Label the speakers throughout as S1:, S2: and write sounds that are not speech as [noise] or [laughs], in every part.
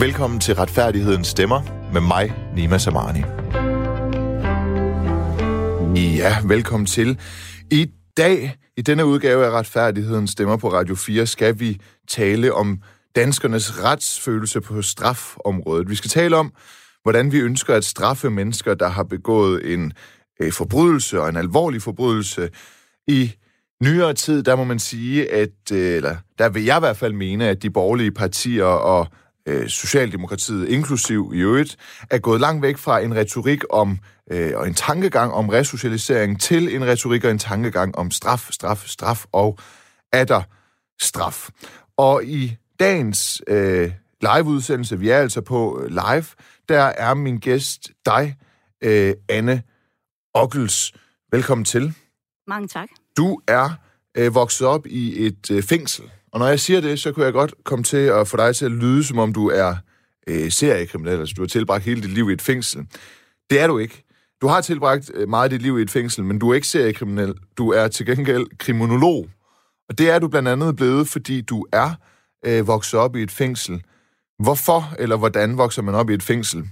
S1: Velkommen til Retfærdighedens Stemmer med mig, Nima Samani. Ja, velkommen til. I dag, i denne udgave af Retfærdighedens Stemmer på Radio 4, skal vi tale om danskernes retsfølelse på strafområdet. Vi skal tale om, hvordan vi ønsker at straffe mennesker, der har begået en øh, forbrydelse og en alvorlig forbrydelse. I nyere tid, der må man sige, at øh, eller, der vil jeg i hvert fald mene, at de borgerlige partier og øh, Socialdemokratiet, inklusiv i øvrigt, er gået langt væk fra en retorik om øh, og en tankegang om resocialisering til en retorik og en tankegang om straf, straf, straf og atter straf. Og i dagens øh, live-udsendelse, vi er altså på øh, live, der er min gæst dig, øh, Anne Ockels. Velkommen til.
S2: Mange tak.
S1: Du er øh, vokset op i et øh, fængsel. Og når jeg siger det, så kunne jeg godt komme til at få dig til at lyde, som om du er øh, seriekriminel, altså du har tilbragt hele dit liv i et fængsel. Det er du ikke. Du har tilbragt øh, meget af dit liv i et fængsel, men du er ikke seriekriminel. Du er til gengæld kriminolog. Og det er du blandt andet blevet, fordi du er øh, vokset op i et fængsel. Hvorfor eller hvordan vokser man op i et fængsel,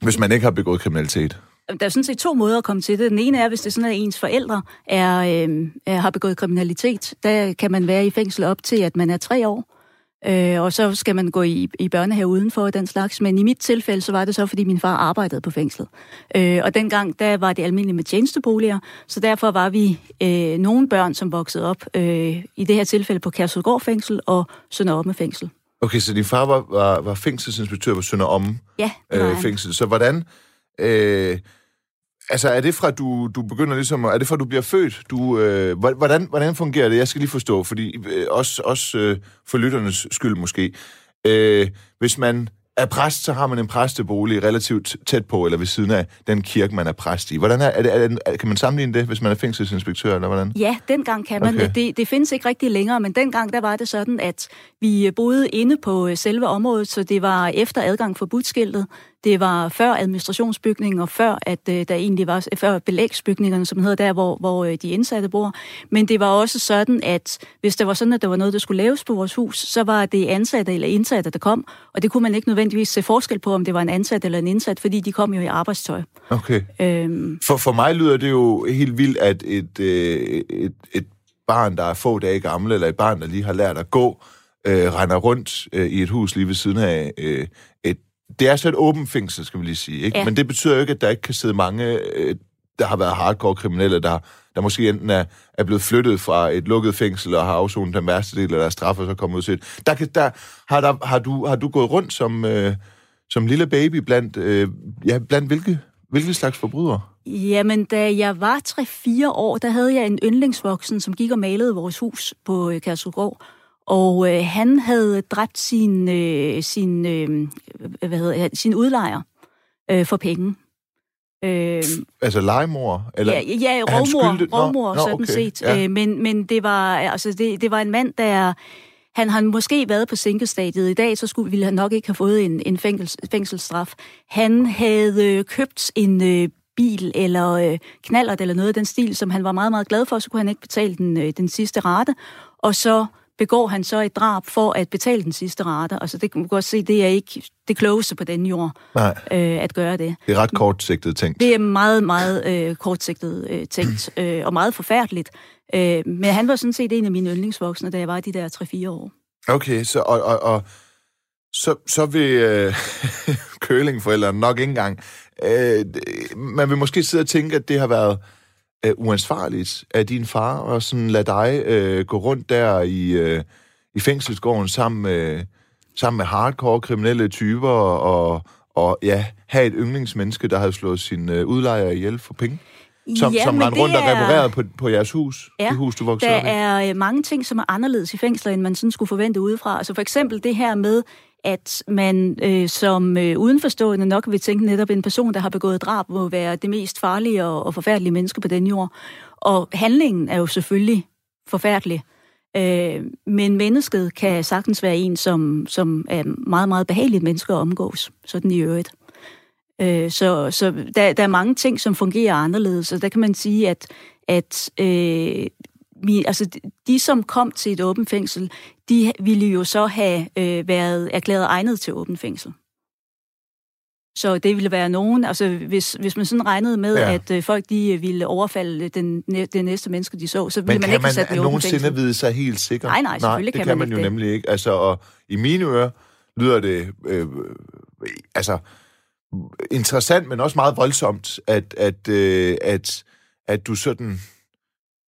S1: hvis man ikke har begået kriminalitet?
S2: Der er sådan set to måder at komme til det. Den ene er, hvis det er sådan, at ens forældre er, øh, er, har begået kriminalitet. Der kan man være i fængsel op til, at man er tre år. Øh, og så skal man gå i, i børnehave udenfor den slags. Men i mit tilfælde, så var det så, fordi min far arbejdede på fængslet. Øh, og dengang, der var det almindeligt med tjenesteboliger, så derfor var vi øh, nogle børn, som voksede op, øh, i det her tilfælde på Kærsudgård fængsel og Sønder Omme fængsel.
S1: Okay, så din far var, var, var fængselsinspektør på Sønder Omme
S2: Ja,
S1: øh, fængsel. Så hvordan... Øh, altså, er det fra, du, du begynder ligesom... Er det fra, du bliver født? Du, øh, hvor- hvordan, hvordan fungerer det? Jeg skal lige forstå, fordi øh, også, også øh, for lytternes skyld måske. Øh, hvis man er præst, så har man en præstebolig relativt tæt på, eller ved siden af den kirke, man er præst i. Hvordan er, er, det, er det, kan man sammenligne det, hvis man er fængselsinspektør, eller hvordan?
S2: Ja, dengang kan man.
S1: Okay.
S2: Okay. Det, det findes ikke rigtig længere, men dengang der var det sådan, at vi boede inde på øh, selve området, så det var efter adgang for budskiltet. Det var før administrationsbygningen, og før, at øh, der egentlig var før belægsbygningerne, som hedder der, hvor, hvor øh, de indsatte bor. Men det var også sådan, at hvis der var sådan, at der var noget, der skulle laves på vores hus, så var det ansatte eller indsatte, der kom, og det kunne man ikke nødvendigvis se forskel på, om det var en ansat eller en indsat, fordi de kom jo i arbejdstøj.
S1: Okay.
S2: Øhm,
S1: For, for mig lyder det jo helt vildt, at et, øh, et, et barn, der er få dage gammel, eller et barn, der lige har lært at gå, øh, render rundt øh, i et hus lige ved siden af øh, et... Det er så et åbent fængsel, skal vi lige sige. Ikke?
S2: Ja.
S1: Men det betyder jo ikke, at der ikke kan sidde mange, øh, der har været hardcore kriminelle, der, der måske enten er, er blevet flyttet fra et lukket fængsel og har afsonet den værste del af deres straf, og så kommet ud til et... Der, kan, der, har, der, har, du, har du gået rundt som, øh, som lille baby blandt, øh, ja, blandt hvilke, hvilke slags forbrydere?
S2: Jamen, da jeg var 3-4 år, der havde jeg en yndlingsvoksen, som gik og malede vores hus på øh, Kærsudgård. Og øh, han havde dræbt sin, øh, sin, øh, hvad hedder, sin udlejer øh, for penge. Øh,
S1: Altså legemor? Eller?
S2: ja, ja, rovmor,
S1: skyldig? Nå,
S2: rovmor
S1: nå,
S2: sådan
S1: okay,
S2: set.
S1: ja.
S2: Øh, men, men det var, altså, det, det var en mand, der... Han har måske været på sænkestadiet. I dag så skulle, ville han nok ikke have fået en, en fængsels, fængselsstraf. Han havde øh, købt en øh, bil eller øh, knallert eller noget af den stil, som han var meget, meget glad for, så kunne han ikke betale den, øh, den sidste rate. Og så begår han så et drab for at betale den sidste rate. Altså det kan man godt se, det er ikke det klogeste på den jord
S1: Nej,
S2: øh, at gøre det.
S1: det er ret kortsigtet ting.
S2: Det er meget, meget øh, kortsigtet øh, tænkt, [clears throat] øh, og meget forfærdeligt. Øh, men han var sådan set en af mine yndlingsvoksne, da jeg var de der 3-4 år.
S1: Okay, så, og, og, og, så, så vil øh, [laughs] kølingforældrene nok ikke engang... Øh, man vil måske sidde og tænke, at det har været øh, uansvarligt af din far at sådan lade dig øh, gå rundt der i, øh, i fængselsgården sammen med, sammen med hardcore kriminelle typer og, og ja, have et yndlingsmenneske, der havde slået sin øh, udlejer ihjel for penge. Som,
S2: Ja,
S1: som rendte rundt og
S2: er-
S1: reparerede på, på jeres hus,
S2: Ja,
S1: det hus, du voksede
S2: Der
S1: op i.
S2: er øh, mange ting, som er anderledes i fængsler, end man sådan skulle forvente udefra. Altså for eksempel det her med, at man øh, som øh, udenforstående nok vil tænke netop, en person, der har begået drab, må være det mest farlige og, og forfærdelige menneske på den jord. Og handlingen er jo selvfølgelig forfærdelig. Øh, men mennesket kan sagtens være en, som, som er meget, meget behageligt menneske at omgås. Sådan i øvrigt. Øh, så så der, der er mange ting, som fungerer anderledes, og der kan man sige, at, at øh, vi, altså, de, som kom til et åbent fængsel, de ville jo så have øh, været erklæret egnet til åbent fængsel. Så det ville være nogen, altså hvis, hvis man sådan regnede med, ja. at øh, folk de ville overfalde den, det næste menneske, de så, så ville man ikke sætte i
S1: åbent fængsel. Men kan man nogensinde vide sig helt sikker?
S2: Nej, nej, selvfølgelig
S1: nej,
S2: kan,
S1: man,
S2: det
S1: kan man, jo nemlig ikke. Altså, og i mine ører lyder det øh, altså interessant, men også meget voldsomt, at, at, øh, at, at du sådan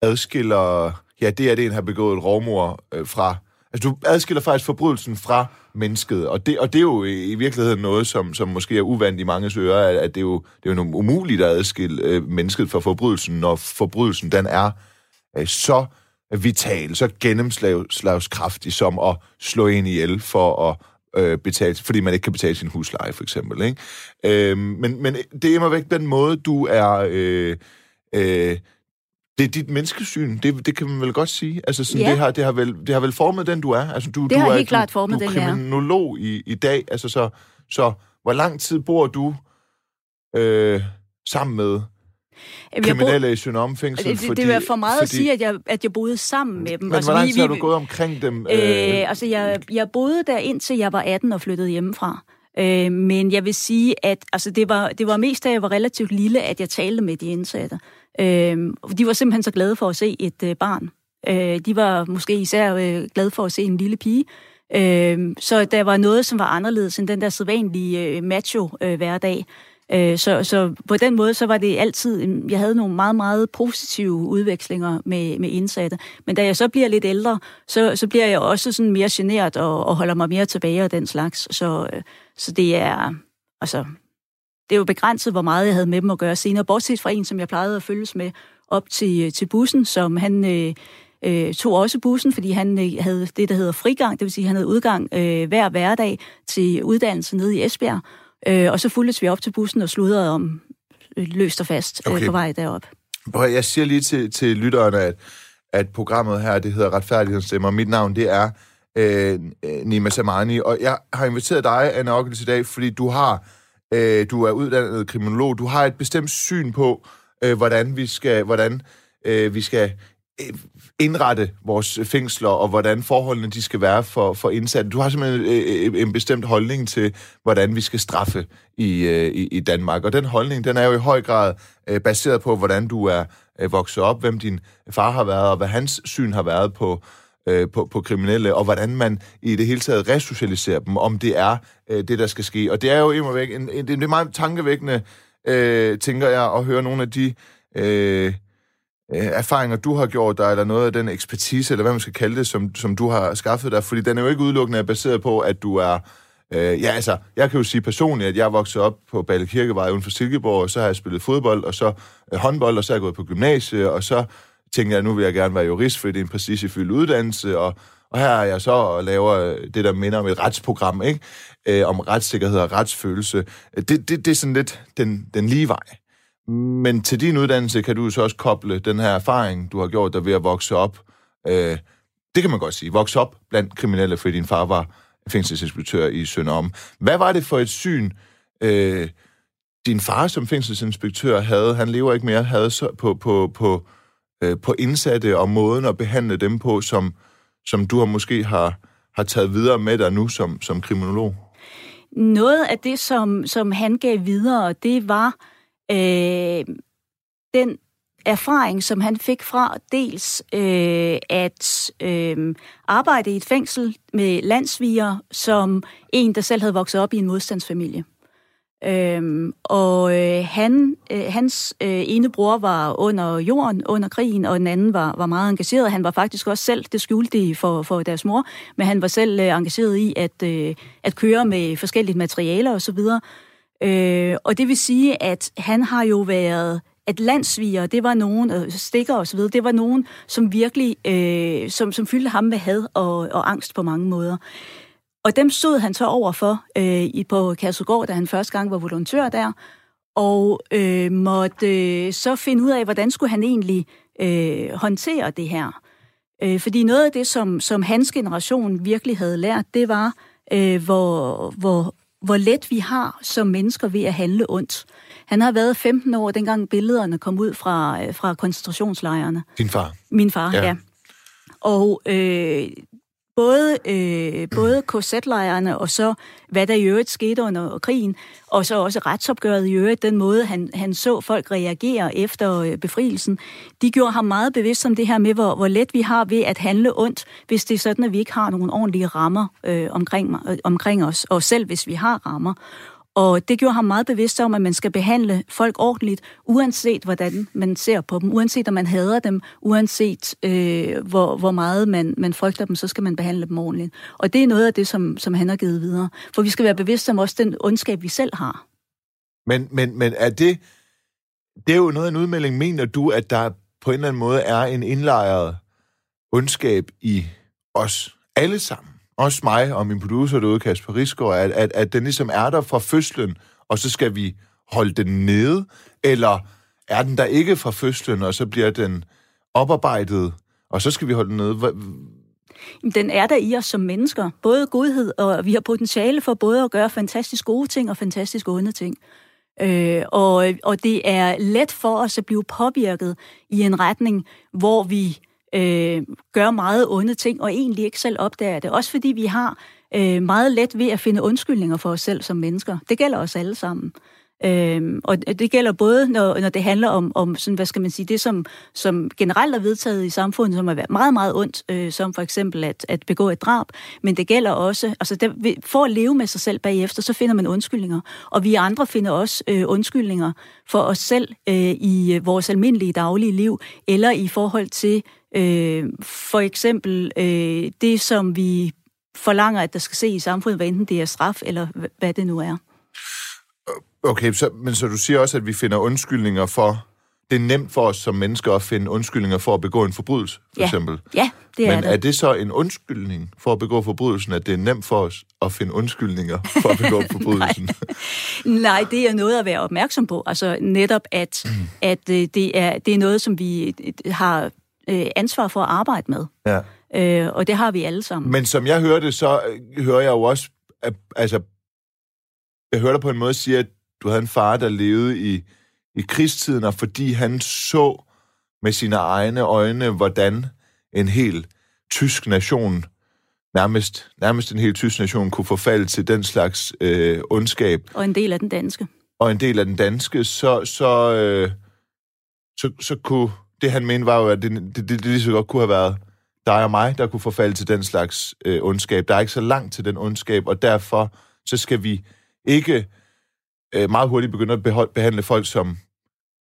S1: adskiller, ja, det er det, en har begået et rovmor øh, fra. Altså, du adskiller faktisk forbrydelsen fra mennesket, og det, og det er jo i virkeligheden noget, som, som måske er uvandt i mange ører, at, at det, er jo, det er jo umuligt at adskille øh, mennesket fra forbrydelsen, når forbrydelsen den er øh, så vital, så gennemslagskraftig som at slå en ihjel for at øh, betale, fordi man ikke kan betale sin husleje, for eksempel. Ikke? Øh, men, men det er mig væk den måde, du er... Øh, øh, det er dit menneskesyn, det, det kan man vel godt sige. Altså, sådan, ja. det, har, det, har vel, det har vel formet den, du er. Altså, du,
S2: det
S1: du
S2: har
S1: er,
S2: helt klart formet
S1: du,
S2: den,
S1: Du er kriminolog i, i dag. Altså, så, så hvor lang tid bor du øh, sammen med kriminelle i Sønderholm fængsel?
S2: Det, fordi, det er for meget fordi, at sige, at jeg, at jeg boede sammen med dem.
S1: Men altså, hvor lang tid har du gået omkring dem?
S2: Øh, øh, altså, jeg, jeg boede der indtil jeg var 18 og flyttede hjemmefra. Øh, men jeg vil sige, at altså, det, var, det var mest, da jeg var relativt lille, at jeg talte med de indsatte. Øh, de var simpelthen så glade for at se et øh, barn. Øh, de var måske især øh, glade for at se en lille pige. Øh, så der var noget, som var anderledes end den der sædvanlige øh, macho-hverdag. Øh, øh, så, så på den måde, så var det altid, jeg havde nogle meget, meget positive udvekslinger med, med indsatte. Men da jeg så bliver lidt ældre, så, så bliver jeg også sådan mere generet og, og holder mig mere tilbage og den slags. Så, øh, så det er, altså, det er jo begrænset, hvor meget jeg havde med dem at gøre senere, bortset fra en, som jeg plejede at følges med op til, til bussen, som han øh, øh, tog også bussen, fordi han øh, havde det, der hedder frigang, det vil sige, han havde udgang øh, hver hverdag til uddannelse nede i Esbjerg, øh, og så fulgtes vi op til bussen og sludrede om øh, løst og fast øh, okay. på vej derop.
S1: Jeg siger lige til, til lytterne, at, at programmet her, det hedder Retfærdighedsstemmer. Mit navn, det er øh, Nima Samani, og jeg har inviteret dig, Anna Ockel, i dag, fordi du har øh, du er uddannet kriminolog, du har et bestemt syn på, øh, hvordan vi skal, hvordan, øh, vi skal øh, indrette vores fængsler, og hvordan forholdene de skal være for, for indsatte. Du har simpelthen øh, øh, en bestemt holdning til, hvordan vi skal straffe i, øh, i, i Danmark. Og den holdning, den er jo i høj grad øh, baseret på, hvordan du er øh, vokset op, hvem din far har været, og hvad hans syn har været på, øh, Øh, på, på kriminelle, og hvordan man i det hele taget resocialiserer dem, om det er øh, det, der skal ske. Og det er jo immer væk en, en, det er meget tankevækkende, øh, tænker jeg, at høre nogle af de øh, øh, erfaringer, du har gjort dig, eller noget af den ekspertise, eller hvad man skal kalde det, som, som du har skaffet dig, fordi den er jo ikke udelukkende baseret på, at du er Øh, ja, altså, jeg kan jo sige personligt, at jeg er vokset op på Balle Kirkevej uden for Silkeborg, og så har jeg spillet fodbold, og så øh, håndbold, og så har jeg gået på gymnasiet, og så tænkte jeg, nu vil jeg gerne være jurist, fordi det er en prestigefyldt uddannelse, og, og her er jeg så og laver det, der minder om et retsprogram, ikke? Øh, om retssikkerhed og retsfølelse. Det, det, det er sådan lidt den, den lige vej. Men til din uddannelse kan du så også koble den her erfaring, du har gjort der ved at vokse op. Øh, det kan man godt sige. Vokse op blandt kriminelle, fordi din far var fængselsinspektør i Sønderom. Hvad var det for et syn, øh, din far som fængselsinspektør havde, han lever ikke mere, havde så på, på, på, øh, på indsatte og måden at behandle dem på, som, som du har måske har, har taget videre med dig nu som, som kriminolog?
S2: Noget af det, som, som han gav videre, det var øh, den erfaring, som han fik fra dels øh, at øh, arbejde i et fængsel med landsviger, som en, der selv havde vokset op i en modstandsfamilie. Øhm, og øh, han, øh, hans øh, ene bror var under jorden under krigen, og den anden var, var meget engageret. Han var faktisk også selv, det skjulte de for, for deres mor, men han var selv øh, engageret i at, øh, at køre med forskellige materialer osv. Øh, og det vil sige, at han har jo været at landsviger, det var nogen, øh, stikker osv., det var nogen, som virkelig, øh, som, som fyldte ham med had og, og angst på mange måder. Og dem stod han så over for øh, i, på Kærsugård, da han første gang var volontør der, og øh, måtte øh, så finde ud af, hvordan skulle han egentlig øh, håndtere det her. Øh, fordi noget af det, som, som hans generation virkelig havde lært, det var, øh, hvor, hvor, hvor let vi har som mennesker ved at handle ondt. Han har været 15 år, dengang billederne kom ud fra, øh, fra koncentrationslejrene.
S1: Din far?
S2: Min far, ja. ja. Og øh, både, øh, både KZ-lejrene og så, hvad der i øvrigt skete under krigen, og så også retsopgøret i øvrigt, den måde, han, han så folk reagere efter øh, befrielsen, de gjorde ham meget bevidst om det her med, hvor, hvor let vi har ved at handle ondt, hvis det er sådan, at vi ikke har nogen ordentlige rammer øh, omkring, øh, omkring os, og selv hvis vi har rammer. Og det gjorde ham meget bevidst om, at man skal behandle folk ordentligt, uanset hvordan man ser på dem, uanset om man hader dem, uanset øh, hvor, hvor meget man, man frygter dem, så skal man behandle dem ordentligt. Og det er noget af det, som, som han har givet videre. For vi skal være bevidste om også den ondskab, vi selv har.
S1: Men, men, men er det... Det er jo noget af en udmelding. Mener du, at der på en eller anden måde er en indlejret ondskab i os alle sammen? Også mig og min producer derude, Kasper Risgaard, at, at, at den ligesom er der fra fødslen, og så skal vi holde den nede, eller er den der ikke fra fødslen, og så bliver den oparbejdet, og så skal vi holde den nede?
S2: Den er der i os som mennesker. Både godhed, og vi har potentiale for både at gøre fantastisk gode ting og fantastisk onde ting. Øh, og, og det er let for os at blive påvirket i en retning, hvor vi øh, gør meget onde ting, og egentlig ikke selv opdager det. Også fordi vi har øh, meget let ved at finde undskyldninger for os selv som mennesker. Det gælder os alle sammen. Øhm, og det gælder både, når, når det handler om, om sådan, hvad skal man sige, det, som, som generelt er vedtaget i samfundet, som er meget, meget ondt, øh, som for eksempel at, at begå et drab, men det gælder også, altså det, for at leve med sig selv bagefter, så finder man undskyldninger, og vi andre finder også øh, undskyldninger for os selv øh, i øh, vores almindelige daglige liv, eller i forhold til øh, for eksempel øh, det, som vi forlanger, at der skal se i samfundet, hvad enten det er straf, eller hvad det nu er.
S1: Okay, så, men så du siger også, at vi finder undskyldninger for... Det er nemt for os som mennesker at finde undskyldninger for at begå en forbrydelse, for
S2: ja.
S1: eksempel.
S2: Ja, det
S1: er
S2: Men
S1: det. er det så en undskyldning for at begå forbrydelsen, at det er nemt for os at finde undskyldninger for at begå [laughs] forbrydelsen?
S2: Nej. Nej, det er noget at være opmærksom på. Altså netop, at, mm. at øh, det, er, det er noget, som vi øh, har øh, ansvar for at arbejde med.
S1: Ja.
S2: Øh, og det har vi alle sammen.
S1: Men som jeg hørte, så hører jeg jo også, at, altså, jeg hører dig på en måde sige, at du havde en far, der levede i, i krigstiden, og fordi han så med sine egne øjne, hvordan en hel tysk nation, nærmest, nærmest en hel tysk nation, kunne forfalde til den slags øh, ondskab.
S2: Og en del af den danske.
S1: Og en del af den danske, så, så, øh, så, så kunne... Det han mente var jo, at det, det, det, det lige så godt kunne have været dig og mig, der kunne forfalde til den slags øh, ondskab. Der er ikke så langt til den ondskab, og derfor så skal vi ikke øh, meget hurtigt begynde at behold, behandle folk som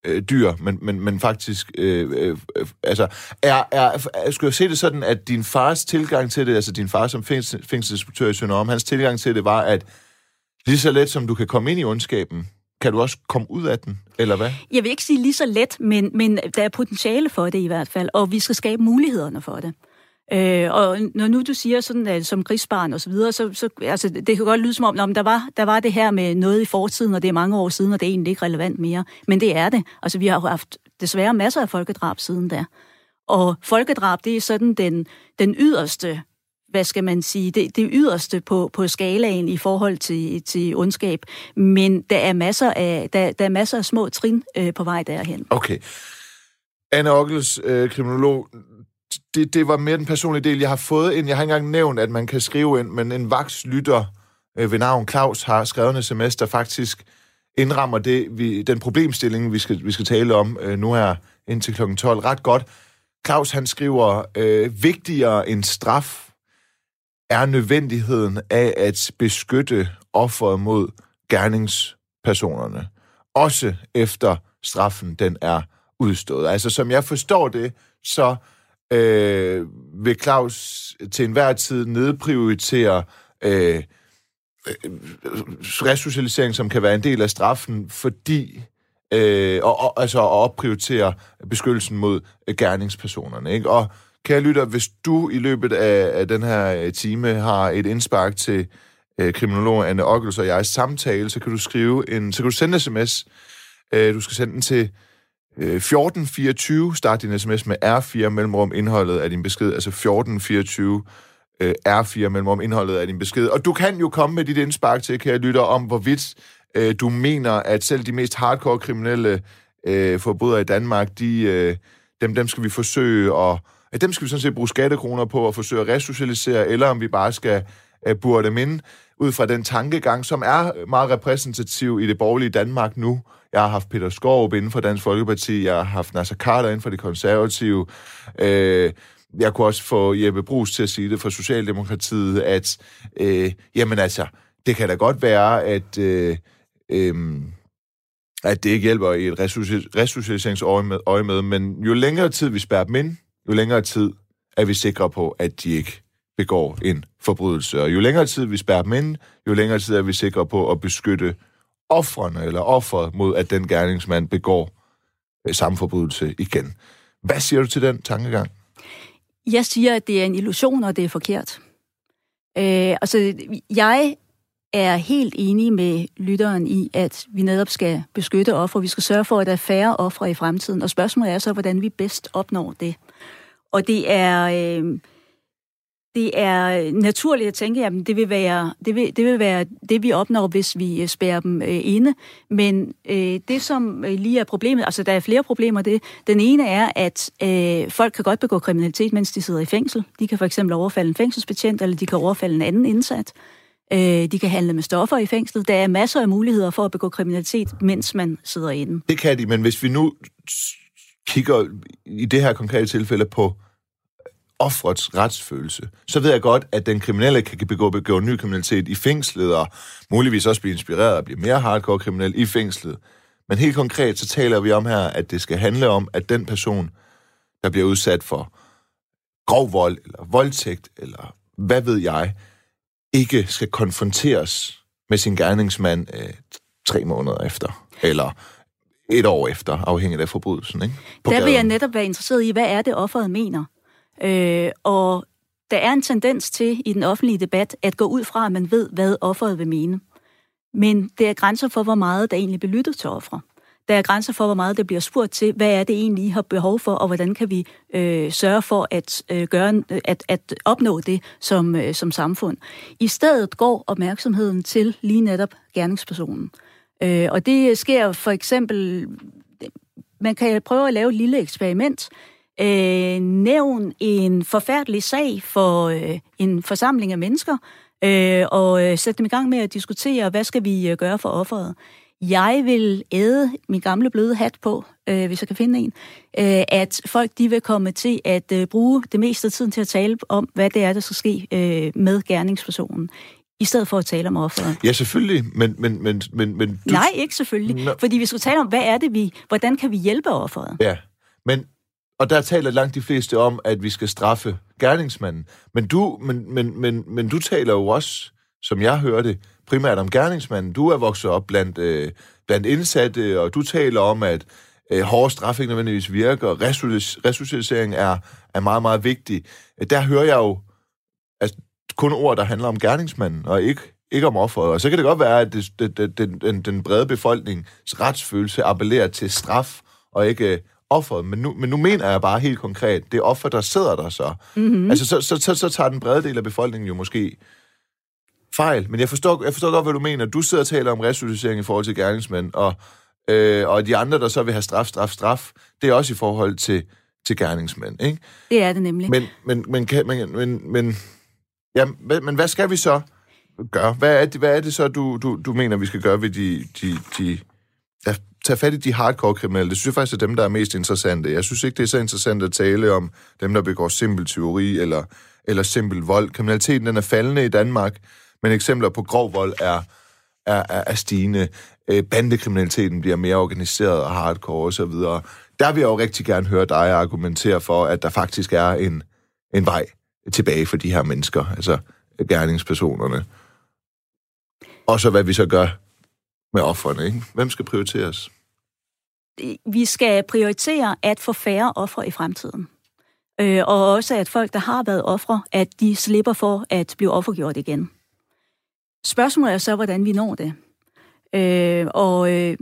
S1: øh, dyr, men, men, men faktisk, øh, øh, øh, altså, er, er, er, skulle jeg se det sådan, at din fars tilgang til det, altså din far som fængsel, fængselsinspektør i Sønderholm, hans tilgang til det var, at lige så let som du kan komme ind i ondskaben, kan du også komme ud af den, eller hvad?
S2: Jeg vil ikke sige lige så let, men, men der er potentiale for det i hvert fald, og vi skal skabe mulighederne for det. Øh, og når nu du siger sådan, at som krigsbarn og så videre, så, så altså, det kan godt lyde som om, om der, var, der var det her med noget i fortiden, og det er mange år siden, og det er egentlig ikke relevant mere. Men det er det. Altså, vi har haft desværre masser af folkedrab siden da. Og folkedrab, det er sådan den, den yderste hvad skal man sige, det, det yderste på, på skalaen i forhold til, til ondskab. Men der er masser af, der, der er masser af små trin øh, på vej derhen.
S1: Okay. Anne Ockels, øh, kriminolog, det, det var mere den personlige del. Jeg har fået en, jeg har ikke engang nævnt, at man kan skrive ind, men en vakslytter øh, ved navn Claus har skrevet en sms, der faktisk indrammer det, vi, den problemstilling, vi skal, vi skal tale om øh, nu her indtil kl. 12 ret godt. Claus han skriver, øh, vigtigere end straf er nødvendigheden af at beskytte offeret mod gerningspersonerne. Også efter straffen den er udstået. Altså som jeg forstår det, så øh, vil Claus til enhver tid nedprioritere øh, øh resocialisering, som kan være en del af straffen, fordi øh, og, og, altså at opprioritere beskyttelsen mod øh, gerningspersonerne. Ikke? Og kære lytter, hvis du i løbet af, af den her øh, time har et indspark til øh, kriminolog Anne Ockels og jeg samtale, så kan du skrive en, så kan du sende en sms. Øh, du skal sende den til øh, 1424, start din sms med R4 mellemrum indholdet af din besked, altså 1424. øh, R4 mellemrum indholdet af din besked. Og du kan jo komme med dit indspark til, kære lytter, om hvorvidt øh, du mener, at selv de mest hardcore kriminelle øh, forbrydere i Danmark, de, øh, dem, dem skal vi forsøge at, at dem skal vi sådan set bruge skattekroner på at forsøge at resocialisere, eller om vi bare skal øh, burde dem ind ud fra den tankegang, som er meget repræsentativ i det borgerlige Danmark nu. Jeg har haft Peter Skov inden for Dansk Folkeparti, jeg har haft Nasser Carter inden for de konservative, øh, jeg kunne også få Jeppe Brugs til at sige det fra Socialdemokratiet, at øh, jamen altså, det kan da godt være, at, øh, øh, at det ikke hjælper i et resocialiseringsøje med, øje med, men jo længere tid vi spærrer dem ind, jo længere tid er vi sikre på, at de ikke begår en forbrydelse. Og jo længere tid vi spærrer dem ind, jo længere tid er vi sikre på at beskytte offrene eller offeret mod, at den gerningsmand begår øh, samme forbrydelse igen. Hvad siger du til den tankegang?
S2: Jeg siger, at det er en illusion, og det er forkert. Øh, altså, jeg er helt enig med lytteren i, at vi netop skal beskytte ofre. Vi skal sørge for, at der er færre ofre i fremtiden. Og spørgsmålet er så, hvordan vi bedst opnår det. Og det er... Øh, det er naturligt at tænke, at det vil være det, vil, det vil være det, vi opnår, hvis vi spærrer spærer dem øh, inde. Men øh, det, som øh, lige er problemet, altså der er flere problemer. Det, den ene er, at øh, folk kan godt begå kriminalitet, mens de sidder i fængsel. De kan for eksempel overfalde en fængselsbetjent, eller de kan overfalde en anden indsat. Øh, de kan handle med stoffer i fængslet. Der er masser af muligheder for at begå kriminalitet, mens man sidder inde.
S1: Det kan de, men hvis vi nu kigger i det her konkrete tilfælde på offrets retsfølelse, så ved jeg godt, at den kriminelle kan begå, begå ny kriminalitet i fængslet, og muligvis også blive inspireret og blive mere hardcore kriminel i fængslet. Men helt konkret, så taler vi om her, at det skal handle om, at den person, der bliver udsat for grov vold, eller voldtægt, eller hvad ved jeg, ikke skal konfronteres med sin gerningsmand øh, tre måneder efter, eller et år efter, afhængigt af forbrydelsen. Ikke?
S2: På der vil jeg netop være interesseret i, hvad er det, offeret mener? Øh, og der er en tendens til i den offentlige debat at gå ud fra, at man ved, hvad offeret vil mene. Men der er grænser for, hvor meget der egentlig bliver lyttet til ofre. Der er grænser for, hvor meget der bliver spurgt til, hvad er det egentlig, I har behov for, og hvordan kan vi øh, sørge for at, øh, gøre, at, at opnå det som, øh, som samfund. I stedet går opmærksomheden til lige netop gerningspersonen. Øh, Øh, og det sker for eksempel, man kan prøve at lave et lille eksperiment, øh, nævn en forfærdelig sag for øh, en forsamling af mennesker, øh, og øh, sætte dem i gang med at diskutere, hvad skal vi øh, gøre for offeret. Jeg vil æde min gamle bløde hat på, øh, hvis jeg kan finde en, øh, at folk de vil komme til at øh, bruge det meste af tiden til at tale om, hvad det er, der skal ske øh, med gerningspersonen i stedet for at tale om offeret.
S1: Ja, selvfølgelig, men... men, men, men, men
S2: du... Nej, ikke selvfølgelig. Nå. Fordi vi skal tale om, hvad er det, vi... Hvordan kan vi hjælpe offeret?
S1: Ja, men og der taler langt de fleste om, at vi skal straffe gerningsmanden. Men du, men, men, men, men du taler jo også, som jeg hørte, primært om gerningsmanden. Du er vokset op blandt, øh, blandt indsatte, og du taler om, at øh, hårde straf ikke nødvendigvis virker, og resocialisering er, er meget, meget vigtig. Der hører jeg jo kun ord, der handler om gerningsmanden, og ikke, ikke om offeret. Og så kan det godt være, at det, det, det, den, den brede befolknings retsfølelse appellerer til straf, og ikke offeret, men nu, men nu mener jeg bare helt konkret, det er offer, der sidder der så. Mm-hmm. Altså, så, så, så, så tager den brede del af befolkningen jo måske fejl. Men jeg forstår, jeg forstår godt, hvad du mener. Du sidder og taler om resocialisering i forhold til gerningsmænd, og, øh, og de andre, der så vil have straf, straf, straf, det er også i forhold til, til gerningsmænd, ikke?
S2: Det er det nemlig.
S1: Men, men, men, kan, men, men, men, ja, men, men hvad skal vi så gøre? Hvad er det, hvad er det så, du, du, du mener, vi skal gøre ved de, de, de ja, tage fat i de hardcore kriminelle. Det synes jeg faktisk er dem, der er mest interessante. Jeg synes ikke, det er så interessant at tale om dem, der begår simpel teori eller, eller simpel vold. Kriminaliteten den er faldende i Danmark, men eksempler på grov vold er, er, er, er stigende. Øh, bandekriminaliteten bliver mere organiseret og hardcore osv. Der vil jeg jo rigtig gerne høre dig argumentere for, at der faktisk er en, en vej tilbage for de her mennesker, altså gerningspersonerne. Og så hvad vi så gør med offerne, ikke? Hvem skal prioriteres?
S2: Vi skal prioritere at få færre ofre i fremtiden. Øh, og også at folk, der har været ofre, at de slipper for at blive offergjort igen. Spørgsmålet er så, hvordan vi når det. Øh, og øh,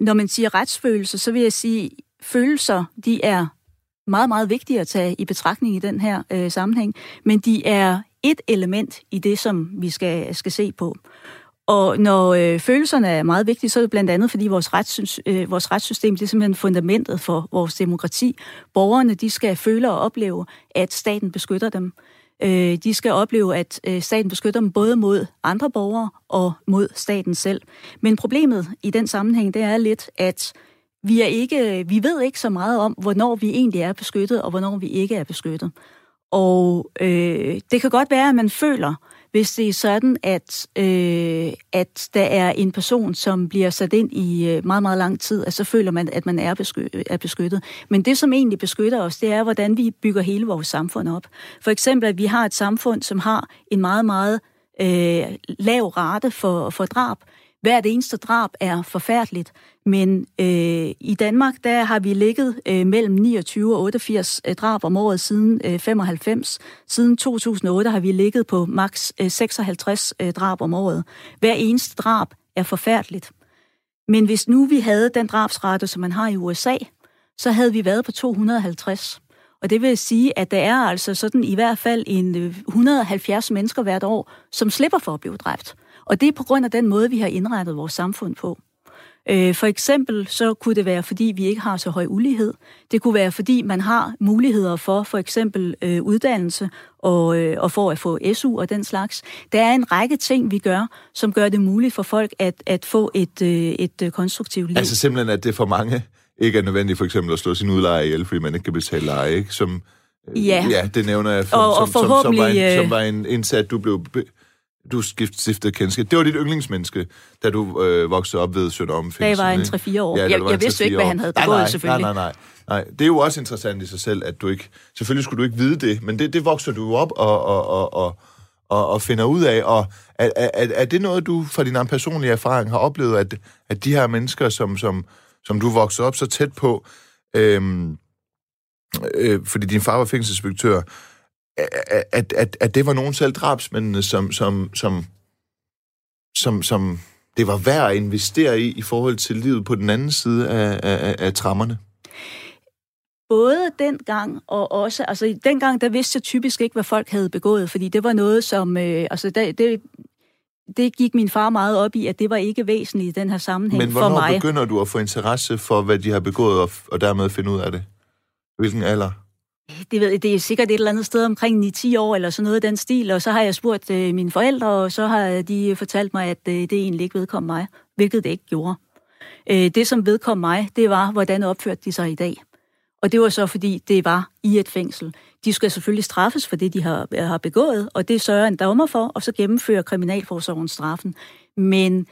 S2: når man siger retsfølelse, så vil jeg sige, følelser, de er meget, meget vigtige at tage i betragtning i den her øh, sammenhæng, men de er et element i det, som vi skal, skal se på. Og når øh, følelserne er meget vigtige, så er det blandt andet, fordi vores, retssys, øh, vores retssystem det er simpelthen fundamentet for vores demokrati. Borgerne de skal føle og opleve, at staten beskytter dem. Øh, de skal opleve, at øh, staten beskytter dem både mod andre borgere og mod staten selv. Men problemet i den sammenhæng, det er lidt, at vi, er ikke, vi ved ikke så meget om, hvornår vi egentlig er beskyttet, og hvornår vi ikke er beskyttet. Og øh, det kan godt være, at man føler, hvis det er sådan, at, øh, at der er en person, som bliver sat ind i øh, meget, meget lang tid, at så føler man, at man er beskyttet, er beskyttet. Men det, som egentlig beskytter os, det er, hvordan vi bygger hele vores samfund op. For eksempel, at vi har et samfund, som har en meget, meget øh, lav rate for, for drab. Hvert eneste drab er forfærdeligt. Men øh, i Danmark, der har vi ligget øh, mellem 29 og 88 øh, drab om året siden øh, 95. Siden 2008 har vi ligget på maks øh, 56 øh, drab om året. Hver eneste drab er forfærdeligt. Men hvis nu vi havde den drabsrate, som man har i USA, så havde vi været på 250. Og det vil sige, at der er altså sådan i hvert fald en øh, 170 mennesker hvert år, som slipper for at blive dræbt. Og det er på grund af den måde, vi har indrettet vores samfund på. Øh, for eksempel så kunne det være, fordi vi ikke har så høj ulighed. Det kunne være, fordi man har muligheder for for eksempel øh, uddannelse og, øh, og for at få SU og den slags. Der er en række ting, vi gør, som gør det muligt for folk at, at få et, øh, et øh, konstruktivt liv.
S1: Altså simpelthen, at det for mange ikke er nødvendigt for eksempel at slå sin udlejer ihjel, fordi man ikke kan betale leje, ikke? Som,
S2: ja.
S1: ja, det nævner jeg, som, og, og som, som, som, var en, som var en indsat, du blev du stiftede kendskab. Det var dit yndlingsmenneske, da du øh, voksede op ved Sønder
S2: Da jeg var en 3-4 år. Ja, jeg, jeg vidste jo ikke, hvad han havde begået, nej, nej, selvfølgelig.
S1: Nej, nej, nej, nej. Det er jo også interessant i sig selv, at du ikke... Selvfølgelig skulle du ikke vide det, men det, det vokser du op og, og, og, og, og, og finder ud af. Og er, er, er det noget, du fra din personlige erfaring har oplevet, at, at de her mennesker, som, som, som du voksede op så tæt på, øhm, øh, fordi din far var fængselsinspektør, at, at, at det var nogen selv drabsmændene, som, som, som, som, som det var værd at investere i i forhold til livet på den anden side af, af, af trammerne?
S2: Både dengang og også, altså dengang der vidste jeg typisk ikke, hvad folk havde begået, fordi det var noget, som, øh, altså det, det, det gik min far meget op i, at det var ikke væsentligt i den her sammenhæng
S1: for mig. Men
S2: hvornår
S1: begynder du at få interesse for, hvad de har begået, og, og dermed finde ud af det? Hvilken alder?
S2: Det, ved, det er sikkert et eller andet sted omkring 9-10 år, eller sådan noget af den stil, og så har jeg spurgt øh, mine forældre, og så har de fortalt mig, at øh, det egentlig ikke vedkom mig, hvilket det ikke gjorde. Øh, det, som vedkom mig, det var, hvordan opførte de sig i dag. Og det var så, fordi det var i et fængsel. De skal selvfølgelig straffes for det, de har, øh, har begået, og det sørger en dommer for, og så gennemfører Kriminalforsorgen straffen. Men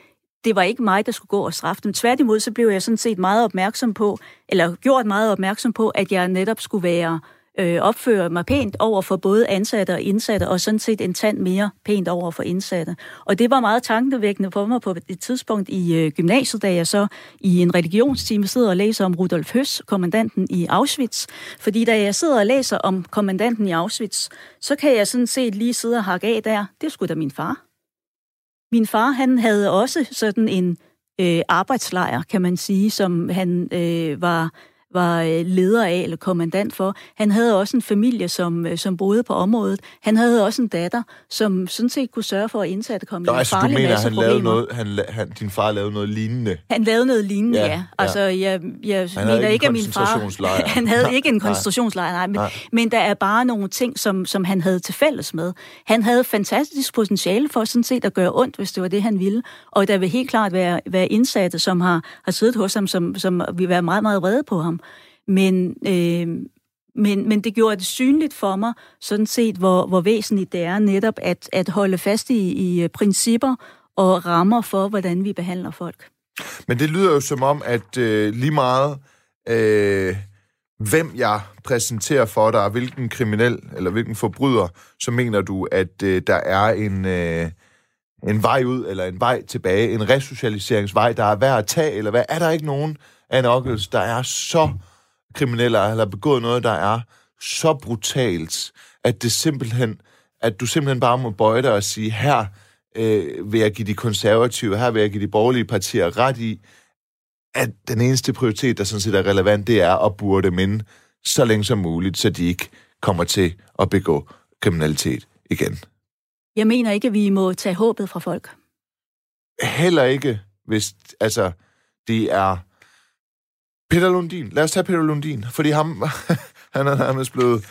S2: det var ikke mig, der skulle gå og straffe dem. Tværtimod, så blev jeg sådan set meget opmærksom på, eller gjort meget opmærksom på, at jeg netop skulle være øh, Øh, opføre mig pænt over for både ansatte og indsatte, og sådan set en tand mere pænt over for indsatte. Og det var meget tankevækkende for mig på et tidspunkt i øh, gymnasiet, da jeg så i en religionstime sidder og læser om Rudolf Høs, kommandanten i Auschwitz. Fordi da jeg sidder og læser om kommandanten i Auschwitz, så kan jeg sådan set lige sidde og hakke af der. Det skulle da min far. Min far, han havde også sådan en øh, arbejdslejr, kan man sige, som han øh, var var øh, leder af eller kommandant for. Han havde også en familie, som, øh, som boede på området. Han havde også en datter, som sådan set kunne sørge for, at indsatte kom i altså, farlige du mener,
S1: han lavede noget, han, han, din far lavede noget lignende?
S2: Han lavede noget lignende, ja. ja. Altså, jeg, jeg
S1: han
S2: mener ikke,
S1: at
S2: min far... [laughs] han havde ikke en koncentrationslejr, nej. Men, nej. men der er bare nogle ting, som, som han havde til fælles med. Han havde fantastisk potentiale for sådan set at gøre ondt, hvis det var det, han ville. Og der vil helt klart være, være indsatte, som har, har siddet hos ham, som, som vil være meget, meget vrede på ham. Men, øh, men, men det gjorde det synligt for mig, sådan set, hvor, hvor væsentligt det er netop at, at holde fast i, i øh, principper og rammer for, hvordan vi behandler folk.
S1: Men det lyder jo som om, at øh, lige meget øh, hvem jeg præsenterer for dig, hvilken kriminel eller hvilken forbryder, så mener du, at øh, der er en... Øh, en vej ud, eller en vej tilbage, en resocialiseringsvej, der er værd at tage, eller hvad? Er der ikke nogen, Anne Ockels, der er så kriminelle eller begået noget, der er så brutalt, at det simpelthen, at du simpelthen bare må bøje dig og sige, her øh, vil jeg give de konservative, her vil jeg give de borgerlige partier ret i, at den eneste prioritet, der sådan set er relevant, det er at burde dem ind så længe som muligt, så de ikke kommer til at begå kriminalitet igen.
S2: Jeg mener ikke, at vi må tage håbet fra folk.
S1: Heller ikke, hvis altså, det er Peter Lundin. Lad os tage Peter Lundin, fordi ham, [laughs] han er nærmest blevet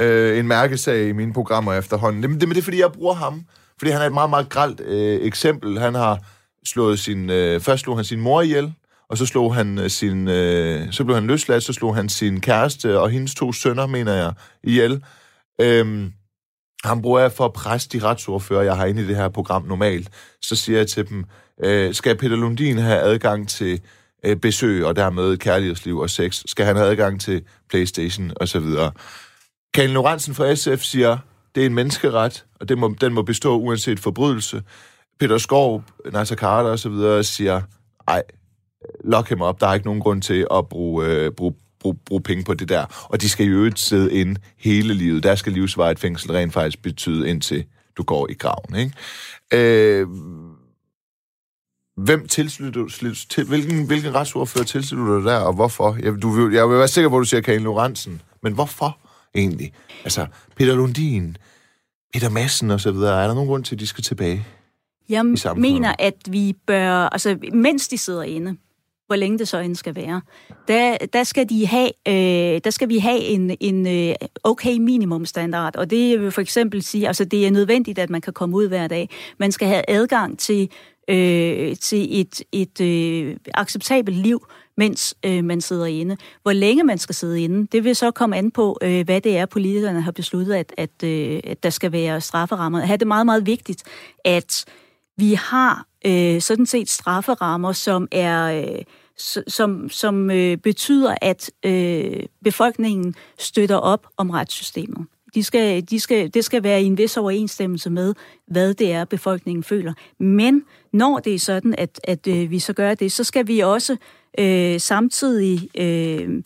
S1: øh, en mærkesag i mine programmer efterhånden. Det, det, det er, fordi jeg bruger ham, fordi han er et meget, meget gralt øh, eksempel. Han har slået sin... Øh, først slog han sin mor ihjel, og så slog han øh, sin... Øh, så blev han løsladt, så slog han sin kæreste og hendes to sønner, mener jeg, ihjel. Øhm, ham bruger jeg for at presse de retsordfører, jeg har inde i det her program normalt. Så siger jeg til dem, øh, skal Peter Lundin have adgang til øh, besøg og dermed kærlighedsliv og sex? Skal han have adgang til Playstation og så videre? Lorentzen fra SF siger, det er en menneskeret, og det må, den må bestå uanset forbrydelse. Peter Skov, Nasser Carter og så videre siger, ej, lock him op, der er ikke nogen grund til at bruge, øh, bruge, bruge, bruge penge på det der. Og de skal jo øvrigt sidde ind hele livet. Der skal livsvarigt fængsel rent faktisk betyde, indtil du går i graven. Ikke? Øh, hvem tilslutter til, hvilken, hvilken retsordfører tilslutter du der, og hvorfor? Jeg, du, jeg vil være sikker på, at du siger Karin Lorentzen, men hvorfor egentlig? Altså, Peter Lundin, Peter Madsen og så videre, er der nogen grund til, at de skal tilbage?
S2: Jeg mener, at vi bør, altså mens de sidder inde, hvor længe det så end skal være, der, der, skal, de have, øh, der skal vi have en, en øh, okay minimumstandard, og det vil for eksempel sige, altså det er nødvendigt, at man kan komme ud hver dag. Man skal have adgang til, øh, til et, et øh, acceptabelt liv, mens øh, man sidder inde. Hvor længe man skal sidde inde, det vil så komme an på, øh, hvad det er, politikerne har besluttet, at, at, øh, at der skal være strafferammer. Her er det meget, meget vigtigt, at vi har øh, sådan set strafferammer, som er... Øh, som, som øh, betyder, at øh, befolkningen støtter op om retssystemet. De skal, de skal, det skal være i en vis overensstemmelse med, hvad det er, befolkningen føler. Men når det er sådan, at, at øh, vi så gør det, så skal vi også øh, samtidig... Øh,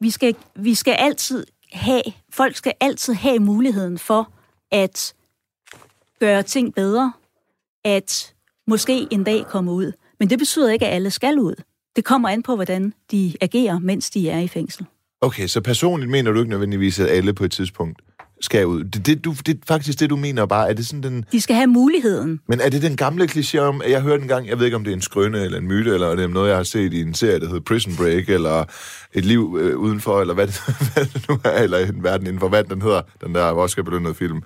S2: vi, skal, vi skal altid have... Folk skal altid have muligheden for at gøre ting bedre, at måske en dag komme ud. Men det betyder ikke, at alle skal ud. Det kommer an på, hvordan de agerer, mens de er i fængsel.
S1: Okay, så personligt mener du ikke nødvendigvis, at alle på et tidspunkt skal ud. Det, det, du, det er faktisk det, du mener bare. Er det sådan den...
S2: De skal have muligheden.
S1: Men er det den gamle kliché om, at jeg hørte en gang, jeg ved ikke, om det er en skrøne eller en myte, eller det er noget, jeg har set i en serie, der hedder Prison Break, eller Et liv øh, udenfor, eller hvad det, [laughs] hvad det nu er, eller en verden inden for vand, den hedder, den der Oscar belønnede film,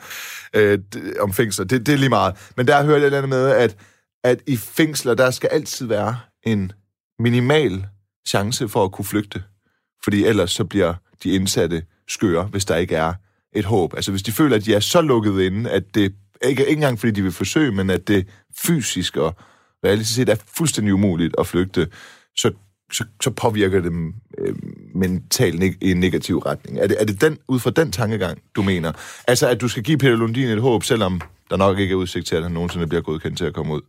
S1: øh, om fængsler. Det, det er lige meget. Men der hørte jeg lidt med, at, at i fængsler, der skal altid være en minimal chance for at kunne flygte. Fordi ellers så bliver de indsatte skøre, hvis der ikke er et håb. Altså hvis de føler, at de er så lukket inde, at det ikke, ikke engang fordi de vil forsøge, men at det fysisk og realistisk set er fuldstændig umuligt at flygte, så, så, så påvirker det dem øh, mentalt neg- i en negativ retning. Er det, er det den, ud fra den tankegang, du mener? Altså, at du skal give Peter Lundin et håb, selvom der nok ikke er udsigt til, at han nogensinde bliver godkendt til at komme ud?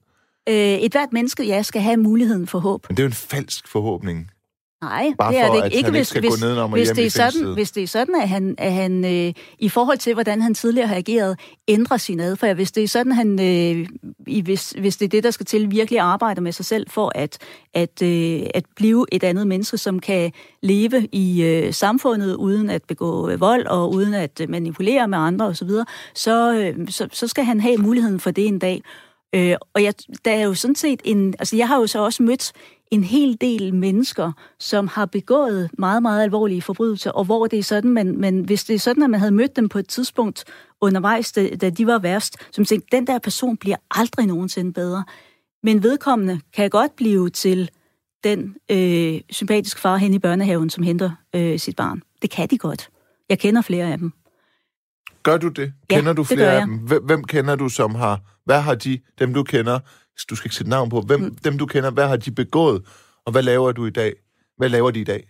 S2: Øh, et hvert menneske, ja, skal have muligheden for håb.
S1: Men det er jo en falsk forhåbning.
S2: Nej,
S1: Bare
S2: det er
S1: for,
S2: det ikke. hvis,
S1: ikke
S2: hvis, hvis
S1: hjem
S2: det er sådan. Hvis det er sådan, at han, at han øh, i forhold til, hvordan han tidligere har ageret, ændrer sin adfærd. Hvis det er sådan, han, øh, i, hvis, hvis det er det, der skal til, virkelig arbejde med sig selv for at, at, øh, at blive et andet menneske, som kan leve i øh, samfundet uden at begå øh, vold og uden at øh, manipulere med andre osv., så, så, øh, så, så skal han have muligheden for det en dag. Øh, og jeg, der er jo sådan set en... Altså, jeg har jo så også mødt en hel del mennesker, som har begået meget, meget alvorlige forbrydelser, og hvor det er sådan, man, men hvis det er sådan, at man havde mødt dem på et tidspunkt undervejs, da, da de var værst, som tænkte, den der person bliver aldrig nogensinde bedre. Men vedkommende kan godt blive til den øh, sympatiske far hen i børnehaven, som henter øh, sit barn. Det kan de godt. Jeg kender flere af dem.
S1: Gør du det?
S2: Ja,
S1: kender du
S2: det
S1: flere
S2: gør
S1: af dem? Hvem kender du, som har... Hvad har de, dem du kender... Du skal ikke sætte navn på. Hvem, mm. Dem du kender, hvad har de begået? Og hvad laver du i dag? Hvad laver de i dag?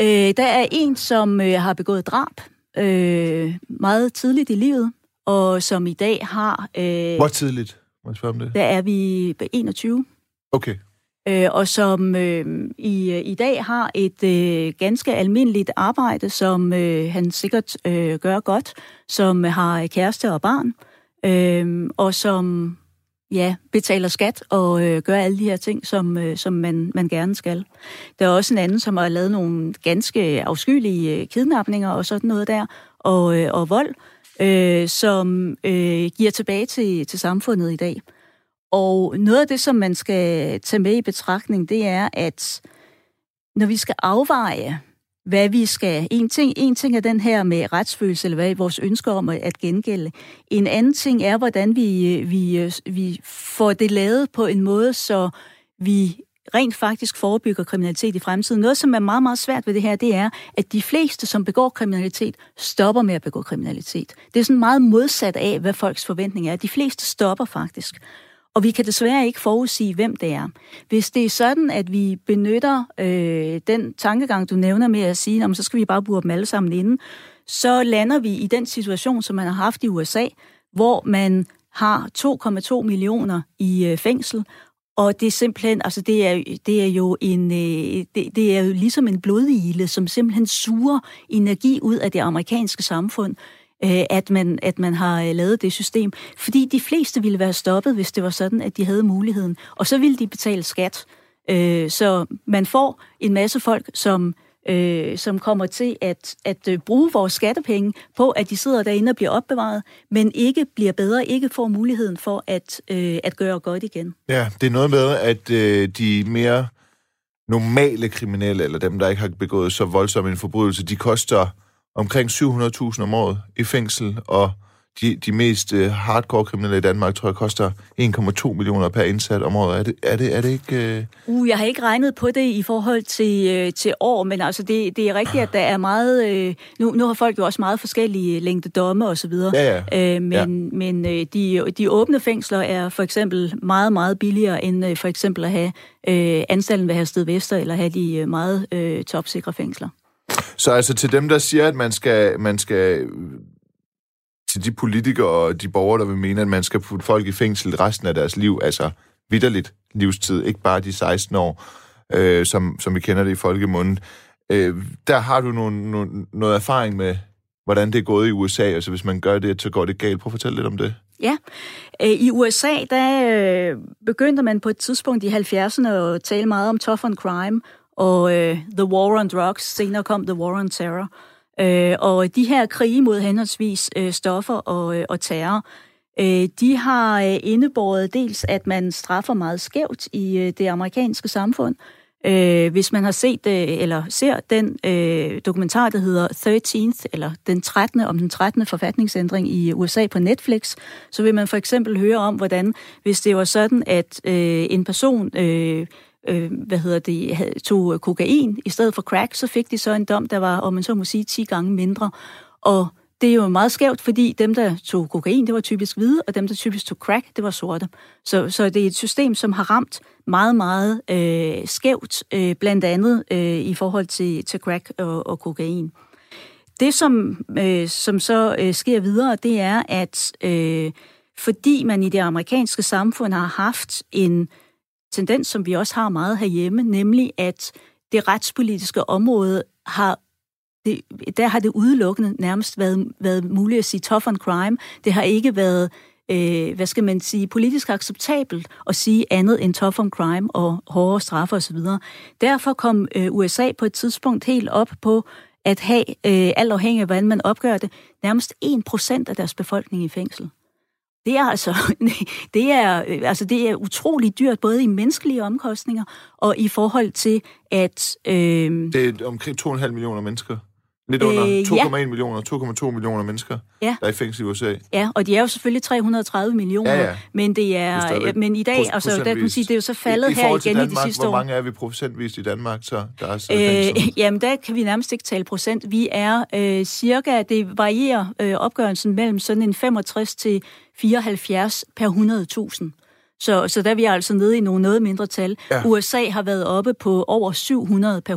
S2: Øh, der er en, som øh, har begået drab øh, meget tidligt i livet, og som i dag har... Øh,
S1: Hvor tidligt? Må jeg spørge om det?
S2: der er vi på 21.
S1: Okay.
S2: øh, og som øh, i, i dag har et øh, ganske almindeligt arbejde, som øh, han sikkert øh, gør godt, som har kæreste og barn, øh, og som ja, betaler skat og øh, gør alle de her ting, som, øh, som man, man gerne skal. Der er også en anden, som har lavet nogle ganske afskyelige øh, kidnapninger og sådan noget der, og, øh, og vold, øh, som øh, giver tilbage til, til samfundet i dag. Og noget af det, som man skal tage med i betragtning, det er, at når vi skal afveje, hvad vi skal... En ting, en ting er den her med retsfølelse, eller hvad vores ønsker om at gengælde. En anden ting er, hvordan vi, øh, vi, øh, vi får det lavet på en måde, så vi rent faktisk forebygger kriminalitet i fremtiden. Noget, som er meget, meget svært ved det her, det er, at de fleste, som begår kriminalitet, stopper med at begå kriminalitet. Det er sådan meget modsat af, hvad folks forventning er. De fleste stopper faktisk. Og vi kan desværre ikke forudsige, hvem det er. Hvis det er sådan, at vi benytter øh, den tankegang, du nævner med at sige, så skal vi bare bruge dem alle sammen inden, så lander vi i den situation, som man har haft i USA, hvor man har 2,2 millioner i øh, fængsel, og det er simpelthen, altså det er, det er jo en, øh, det, det er jo ligesom en blodile, som simpelthen suger energi ud af det amerikanske samfund, Øh, at man, at man har øh, lavet det system. Fordi de fleste ville være stoppet, hvis det var sådan, at de havde muligheden. Og så ville de betale skat. Øh, så man får en masse folk, som øh, som kommer til at, at bruge vores skattepenge på, at de sidder derinde og bliver opbevaret, men ikke bliver bedre, ikke får muligheden for at, øh, at gøre godt igen.
S1: Ja, det er noget med, at øh, de mere normale kriminelle, eller dem, der ikke har begået så voldsom en forbrydelse, de koster omkring 700.000 om året i fængsel, og de, de mest uh, hardcore kriminelle i Danmark, tror jeg, koster 1,2 millioner per indsat om året. Er det, er det, er det ikke...
S2: Uh... uh, jeg har ikke regnet på det i forhold til, uh, til år, men altså det, det er rigtigt, at der er meget... Uh, nu, nu har folk jo også meget forskellige længde domme og så videre.
S1: Ja, ja.
S2: Uh, men ja. men uh, de, de åbne fængsler er for eksempel meget, meget billigere end uh, for eksempel at have uh, anstalten ved Hersted Vester, eller have de uh, meget uh, topsikre fængsler.
S1: Så altså til dem, der siger, at man skal, man skal til de politikere og de borgere, der vil mene, at man skal putte folk i fængsel resten af deres liv, altså vidderligt livstid, ikke bare de 16 år, øh, som, som vi kender det i folkemunden. Øh, der har du nogle, nogle, noget erfaring med, hvordan det er gået i USA, altså hvis man gør det, så går det galt. Prøv at fortælle lidt om det.
S2: Ja, øh, i USA, der øh, begyndte man på et tidspunkt i 70'erne at tale meget om tough on crime, og øh, The War on Drugs, senere kom The War on Terror. Øh, og de her krige mod henholdsvis øh, stoffer og, øh, og terror, øh, de har øh, indebåret dels, at man straffer meget skævt i øh, det amerikanske samfund. Øh, hvis man har set øh, eller ser den øh, dokumentar, der hedder 13th, eller den 13. om den 13. forfatningsændring i USA på Netflix, så vil man for eksempel høre om, hvordan hvis det var sådan, at øh, en person øh, øh, hvad hedder det, tog øh, kokain i stedet for crack, så fik de så en dom, der var, om man så må sige, 10 gange mindre. Og det er jo meget skævt, fordi dem, der tog kokain, det var typisk hvide, og dem, der typisk tog crack, det var sorte. Så, så det er et system, som har ramt meget, meget øh, skævt, øh, blandt andet øh, i forhold til, til crack og, og kokain. Det, som, øh, som så øh, sker videre, det er, at øh, fordi man i det amerikanske samfund har haft en tendens, som vi også har meget herhjemme, nemlig at det retspolitiske område har det, der har det udelukkende nærmest været, været muligt at sige tough on crime. Det har ikke været, øh, hvad skal man sige, politisk acceptabelt at sige andet end tough on crime og hårdere straffe osv. Derfor kom øh, USA på et tidspunkt helt op på at have, øh, alt afhængig af hvordan man opgør det, nærmest 1% af deres befolkning i fængsel. Det er altså, [laughs] det er, øh, altså det er utrolig dyrt, både i menneskelige omkostninger og i forhold til, at...
S1: Øh, det er omkring 2,5 millioner mennesker. Lidt under 2,1 øh, ja. millioner, 2,2 millioner mennesker, ja. der er i fængsel i USA.
S2: Ja, og de er jo selvfølgelig 330 millioner, ja, ja. men det er, det er men i dag, altså, der kan sige, det er jo så faldet I, i her igen
S1: Danmark,
S2: i de sidste år.
S1: Hvor mange er vi procentvis i Danmark, så der er
S2: øh, [laughs] Jamen, der kan vi nærmest ikke tale procent. Vi er øh, cirka, det varierer øh, opgørelsen mellem sådan en 65 til 74 per 100.000. Så, så der er vi altså nede i nogle noget mindre tal. Ja. USA har været oppe på over 700 per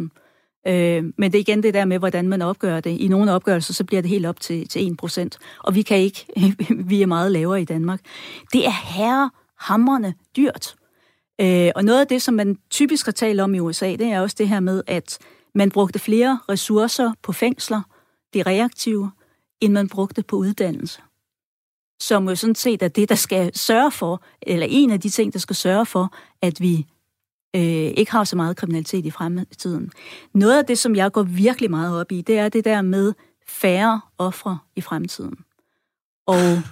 S2: 100.000. Øh, men det er igen det der med, hvordan man opgør det. I nogle opgørelser, så bliver det helt op til, til 1%. Og vi kan ikke, [laughs] vi er meget lavere i Danmark. Det er herrehamrende dyrt. Øh, og noget af det, som man typisk har talt om i USA, det er også det her med, at man brugte flere ressourcer på fængsler, de reaktive, end man brugte på uddannelse. Som jo sådan set er det, der skal sørge for, eller en af de ting, der skal sørge for, at vi øh, ikke har så meget kriminalitet i fremtiden. Noget af det, som jeg går virkelig meget op i, det er det der med færre ofre i fremtiden. Og [laughs]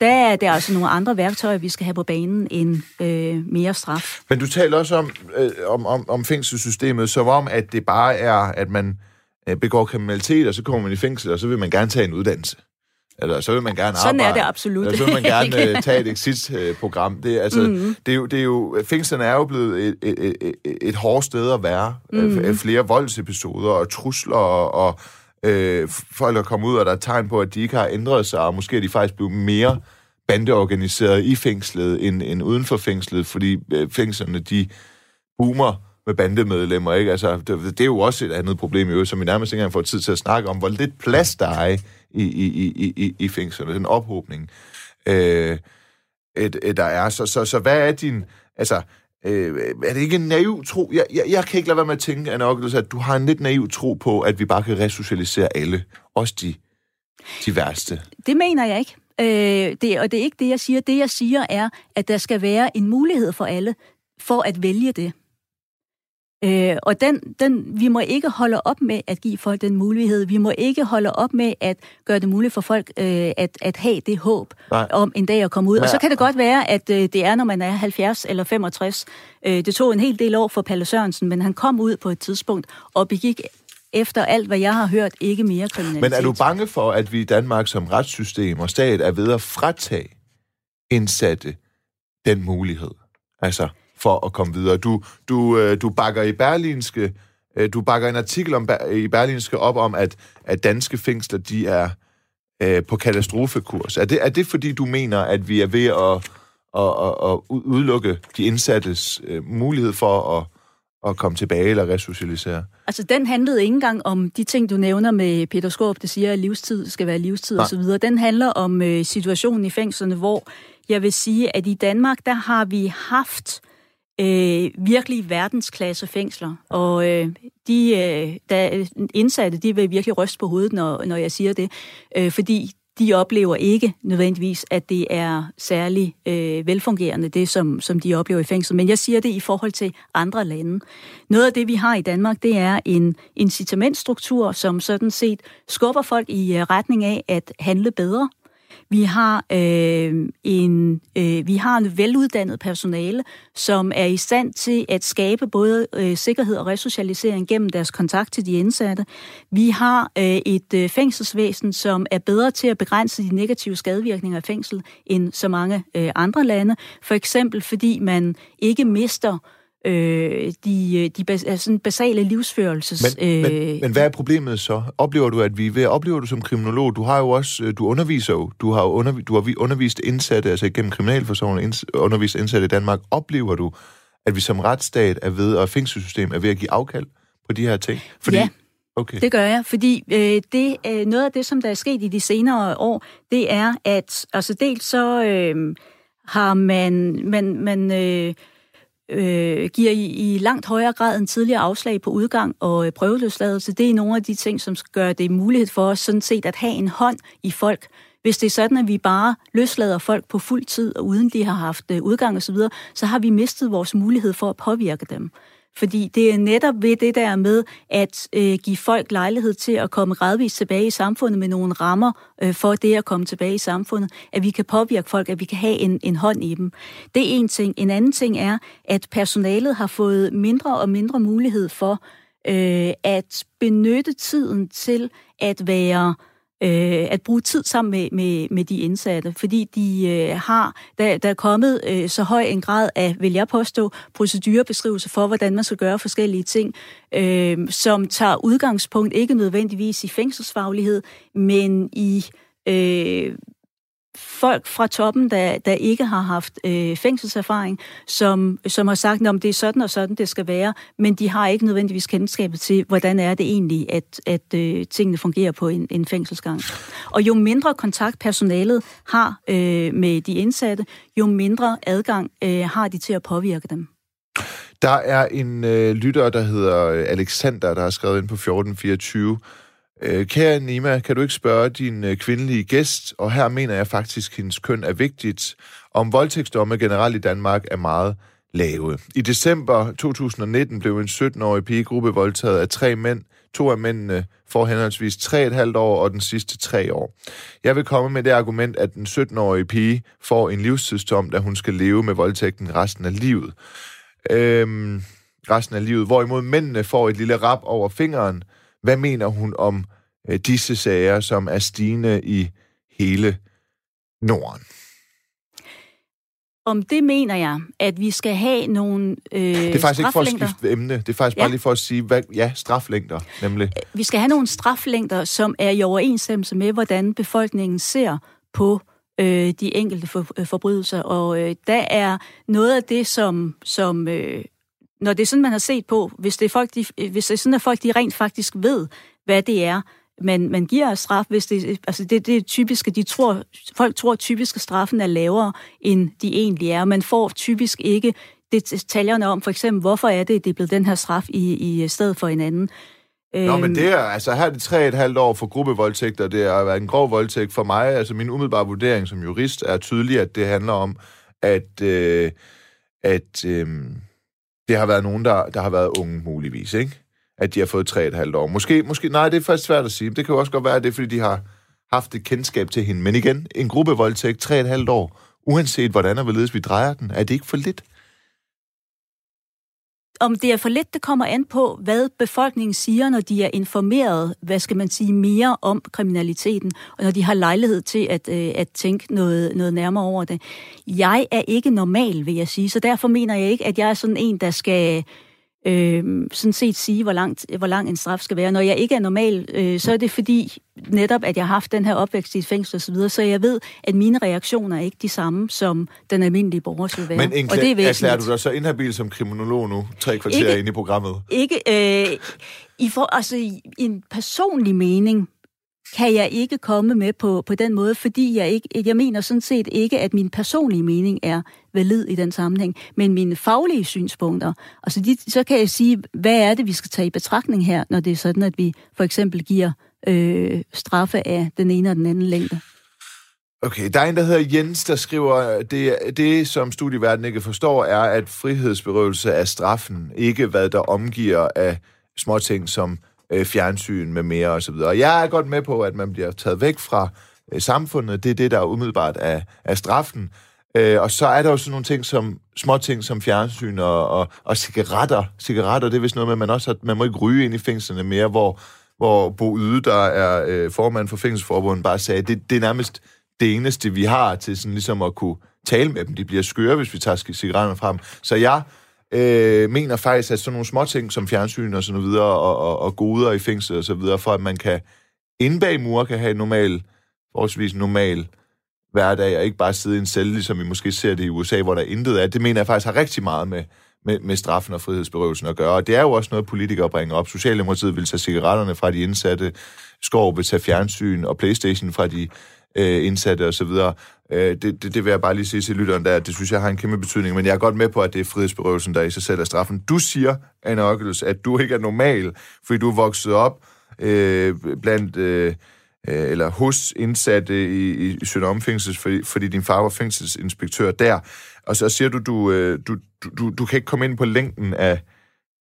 S2: der er det altså nogle andre værktøjer, vi skal have på banen end øh, mere straf.
S1: Men du taler også om, øh, om, om, om fængselssystemet, som om, at det bare er, at man øh, begår kriminalitet, og så kommer man i fængsel, og så vil man gerne tage en uddannelse. Eller så vil man gerne
S2: Sådan
S1: arbejde.
S2: er det absolut.
S1: Eller så vil man gerne [laughs] øh, tage et exit-program. Det, altså, mm-hmm. det, er jo, det er jo, fængslerne er jo blevet et, et, et, et hårdt sted at være. Mm-hmm. Flere voldsepisoder og trusler og, og øh, folk er kommet ud, og der er tegn på, at de ikke har ændret sig, og måske er de faktisk blevet mere bandeorganiseret i fængslet end, end uden for fængslet, fordi øh, fængslerne, de boomer med bandemedlemmer, ikke? Altså, det, det er jo også et andet problem, jo, som vi nærmest ikke engang får tid til at snakke om, hvor lidt plads der er i, i, i, i, i fængslerne, den ophobning, øh, et, et, der er. Så, så, så hvad er din, altså, øh, er det ikke en naiv tro? Jeg, jeg, jeg kan ikke lade være med at tænke, Anna Oculus, at du har en lidt naiv tro på, at vi bare kan resocialisere alle, også de, de værste.
S2: Det mener jeg ikke. Øh, det, og det er ikke det, jeg siger. Det, jeg siger, er, at der skal være en mulighed for alle for at vælge det. Øh, og den, den, vi må ikke holde op med at give folk den mulighed. Vi må ikke holde op med at gøre det muligt for folk øh, at, at have det håb Nej. om en dag at komme ud. Nej. Og så kan det godt være, at øh, det er, når man er 70 eller 65. Øh, det tog en hel del år for Palle Sørensen, men han kom ud på et tidspunkt og begik efter alt, hvad jeg har hørt, ikke mere kriminalitet.
S1: Men er du bange for, at vi i Danmark som retssystem og stat er ved at fratage indsatte den mulighed? Altså, for at komme videre. Du, du, øh, du bakker i Berlinske, øh, du bakker en artikel om, i Berlinske op om, at, at danske fængsler, de er øh, på katastrofekurs. Er det, er det fordi, du mener, at vi er ved at, at, at, at udelukke de indsattes mulighed for at, at komme tilbage eller resocialisere?
S2: Altså, den handlede ikke engang om de ting, du nævner med Peter Skorp, det siger, at livstid skal være livstid Nej. osv. Den handler om øh, situationen i fængslerne, hvor jeg vil sige, at i Danmark, der har vi haft øh, virkelig verdensklasse fængsler. Og øh, de øh, der indsatte, de vil virkelig ryste på hovedet, når, når jeg siger det. Øh, fordi de oplever ikke nødvendigvis, at det er særlig øh, velfungerende, det som, som de oplever i fængsel. Men jeg siger det i forhold til andre lande. Noget af det, vi har i Danmark, det er en incitamentstruktur, som sådan set skubber folk i øh, retning af at handle bedre, vi har øh, en øh, vi har en veluddannet personale, som er i stand til at skabe både øh, sikkerhed og resocialisering gennem deres kontakt til de indsatte. Vi har øh, et øh, fængselsvæsen, som er bedre til at begrænse de negative skadevirkninger af fængsel end så mange øh, andre lande. For eksempel fordi man ikke mister øh, de, de bas, altså basale livsførelses...
S1: Men, øh, men, men hvad er problemet så? Oplever du, at vi ved, oplever du som kriminolog, du har jo også, øh, du underviser jo, du har, undervis, du har undervist indsatte, altså gennem kriminalforsorgen undervist indsatte i Danmark, oplever du, at vi som retsstat er ved, og fængselssystem er ved at give afkald på de her ting?
S2: Fordi, ja. Okay. Det gør jeg, fordi øh, det øh, noget af det, som der er sket i de senere år, det er, at altså dels så øh, har man, man, man øh, øh, giver i, i langt højere grad en tidligere afslag på udgang og øh, prøveløsladelse. Det er nogle af de ting, som skal gøre det muligt for os sådan set at have en hånd i folk. Hvis det er sådan, at vi bare løslader folk på fuld tid, og uden de har haft øh, udgang osv., så, så har vi mistet vores mulighed for at påvirke dem. Fordi det er netop ved det der med at øh, give folk lejlighed til at komme gradvist tilbage i samfundet med nogle rammer øh, for det at komme tilbage i samfundet, at vi kan påvirke folk, at vi kan have en, en hånd i dem. Det er en ting. En anden ting er, at personalet har fået mindre og mindre mulighed for øh, at benytte tiden til at være øh, Øh, at bruge tid sammen med, med, med de indsatte, fordi de øh, har, der, der er kommet øh, så høj en grad af, vil jeg påstå, procedurebeskrivelse for, hvordan man skal gøre forskellige ting, øh, som tager udgangspunkt ikke nødvendigvis i fængselsfaglighed, men i øh, folk fra toppen, der, der ikke har haft øh, fængselserfaring, som, som har sagt, om det er sådan og sådan, det skal være, men de har ikke nødvendigvis kendskabet til, hvordan er det egentlig, at, at øh, tingene fungerer på en, en fængselsgang. Og jo mindre kontakt personalet har øh, med de indsatte, jo mindre adgang øh, har de til at påvirke dem.
S1: Der er en øh, lytter, der hedder Alexander, der har skrevet ind på 1424, Øh, kære Nima, kan du ikke spørge din øh, kvindelige gæst, og her mener jeg faktisk, at hendes køn er vigtigt, om voldtægtsdomme generelt i Danmark er meget lave. I december 2019 blev en 17-årig pigegruppe voldtaget af tre mænd. To af mændene får henholdsvis 3,5 år og den sidste 3 år. Jeg vil komme med det argument, at den 17-årige pige får en livstidsdom, da hun skal leve med voldtægten resten af livet. Øhm, resten af livet. Hvorimod mændene får et lille rap over fingeren. Hvad mener hun om øh, disse sager, som er stigende i hele Norden?
S2: Om det mener jeg, at vi skal have nogle øh,
S1: Det er faktisk ikke for at skifte emne. Det er faktisk ja. bare lige for at sige, hvad, ja, straflængder nemlig.
S2: Øh, vi skal have nogle straflængder, som er i overensstemmelse med, hvordan befolkningen ser på øh, de enkelte for, øh, forbrydelser. Og øh, der er noget af det, som, som øh, når det er sådan, man har set på, hvis det er, folk, de, hvis det er sådan, at folk de rent faktisk ved, hvad det er, man, man giver straf, hvis det, altså det, det er typisk, de tror, folk tror typisk, at straffen er lavere, end de egentlig er. Man får typisk ikke detaljerne om, for eksempel, hvorfor er det, det er blevet den her straf i, i stedet for en anden.
S1: Nå, men det er, altså her er det tre et halvt år for gruppevoldtægter, det har været en grov voldtægt for mig. Altså min umiddelbare vurdering som jurist er tydelig, at det handler om, at, øh, at øh, det har været nogen, der, der har været unge muligvis, ikke? At de har fået tre et halvt år. Måske, måske, nej, det er faktisk svært at sige. Det kan jo også godt være, at det er, fordi de har haft et kendskab til hende. Men igen, en gruppevoldtægt, tre et halvt år, uanset hvordan og hvorledes vi drejer den, er det ikke for lidt?
S2: Om det er for lidt, det kommer an på, hvad befolkningen siger, når de er informeret, hvad skal man sige, mere om kriminaliteten, og når de har lejlighed til at, øh, at tænke noget, noget nærmere over det. Jeg er ikke normal, vil jeg sige, så derfor mener jeg ikke, at jeg er sådan en, der skal øh, sådan set sige, hvor, langt, hvor lang en straf skal være. Når jeg ikke er normal, øh, så er det fordi netop, at jeg har haft den her opvækst i et fængsel osv., så, så jeg ved, at mine reaktioner er ikke de samme, som den almindelige borger vil være.
S1: Men en, og det er erklærer du dig så inhabil som kriminolog nu, tre kvarter ikke, ind i programmet?
S2: Ikke, øh, i for, altså, i en personlig mening, kan jeg ikke komme med på, på den måde, fordi jeg, ikke, jeg mener sådan set ikke, at min personlige mening er valid i den sammenhæng, men mine faglige synspunkter. Altså de, så kan jeg sige, hvad er det, vi skal tage i betragtning her, når det er sådan, at vi for eksempel giver øh, straffe af den ene og den anden længde.
S1: Okay, der er en, der hedder Jens, der skriver, det, det som studieverdenen ikke forstår, er, at frihedsberøvelse er straffen ikke hvad der omgiver af småting som øh, fjernsyn med mere osv. Og jeg er godt med på, at man bliver taget væk fra øh, samfundet. Det er det, der er umiddelbart af, af straffen. Øh, og så er der jo sådan nogle ting som små ting som fjernsyn og, og, og cigaretter. Cigaretter, det er vist noget med, at man også har, man må ikke ryge ind i fængslerne mere, hvor, hvor Bo Yde, der er øh, formand for Fængselsforbundet, bare sagde, at det, det er nærmest det eneste, vi har til sådan ligesom at kunne tale med dem. De bliver skøre, hvis vi tager cigaretterne frem. Så jeg øh, mener faktisk, at sådan nogle små ting som fjernsyn og sådan videre, og, og, og goder i fængsel og så videre, for at man kan inde bag mur kan have en normal, forholdsvis normal hverdag, og ikke bare sidde i en celle, ligesom vi måske ser det i USA, hvor der intet er. Det mener jeg faktisk har rigtig meget med, med, med straffen og frihedsberøvelsen at gøre. Og det er jo også noget, politikere bringer op. Socialdemokratiet vil tage cigaretterne fra de indsatte, Skov vil tage fjernsyn og Playstation fra de øh, indsatte osv. Øh, det, det, det vil jeg bare lige sige til lytteren, der, det synes jeg har en kæmpe betydning, men jeg er godt med på, at det er frihedsberøvelsen, der i sig selv er straffen. Du siger, Anna Ockels, at du ikke er normal, fordi du er vokset op øh, blandt... Øh, øh eller hos indsatte i, i Sønder Fængsel, fordi, fordi din far var fængselsinspektør der. Og så siger du, du, øh, du, du, du kan ikke komme ind på længden af,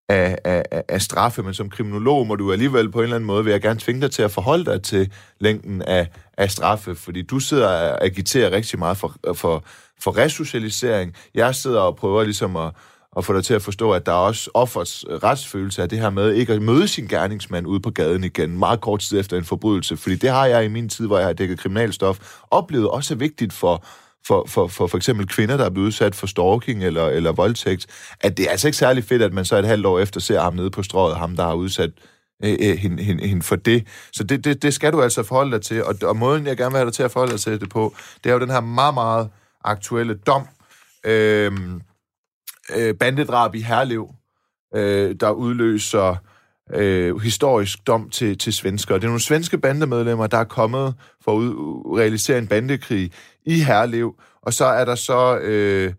S1: af, af, af straffe, men som kriminolog må du alligevel på en eller anden måde, vil jeg gerne tvinge dig til at forholde dig til længden af, af straffe, fordi du sidder og agiterer rigtig meget for, for, for resocialisering. Jeg sidder og prøver ligesom at, at få dig til at forstå, at der er også offers retsfølelse af det her med ikke at møde sin gerningsmand ude på gaden igen, meget kort tid efter en forbrydelse, fordi det har jeg i min tid, hvor jeg har dækket kriminalstof, oplevet også er vigtigt for for, for, for for eksempel kvinder, der er blevet udsat for stalking eller, eller voldtægt, at det er altså ikke særlig fedt, at man så et halvt år efter ser ham nede på strået, ham der har udsat øh, hende, hende, hende for det. Så det, det, det skal du altså forholde dig til, og, og måden, jeg gerne vil have dig til at forholde dig til det på, det er jo den her meget, meget aktuelle dom, øh, øh, bandedrab i Herlev, øh, der udløser øh, historisk dom til, til svensker. Det er nogle svenske bandemedlemmer, der er kommet for at realisere en bandekrig i Herlev, og så er der så øh,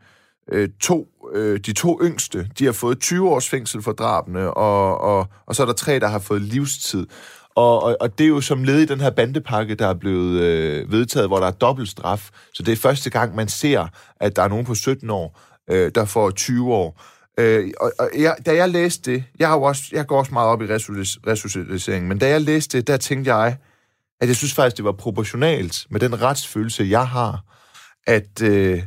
S1: øh, to, øh, de to yngste, de har fået 20 års fængsel for drabene, og, og, og så er der tre, der har fået livstid. Og, og, og det er jo som led i den her bandepakke, der er blevet øh, vedtaget, hvor der er dobbelt straf. Så det er første gang, man ser, at der er nogen på 17 år, øh, der får 20 år. Øh, og, og jeg, da jeg læste det, jeg, har jo også, jeg går også meget op i resocialisering, men da jeg læste det, der tænkte jeg, at jeg synes faktisk, det var proportionalt med den retsfølelse, jeg har, at øh,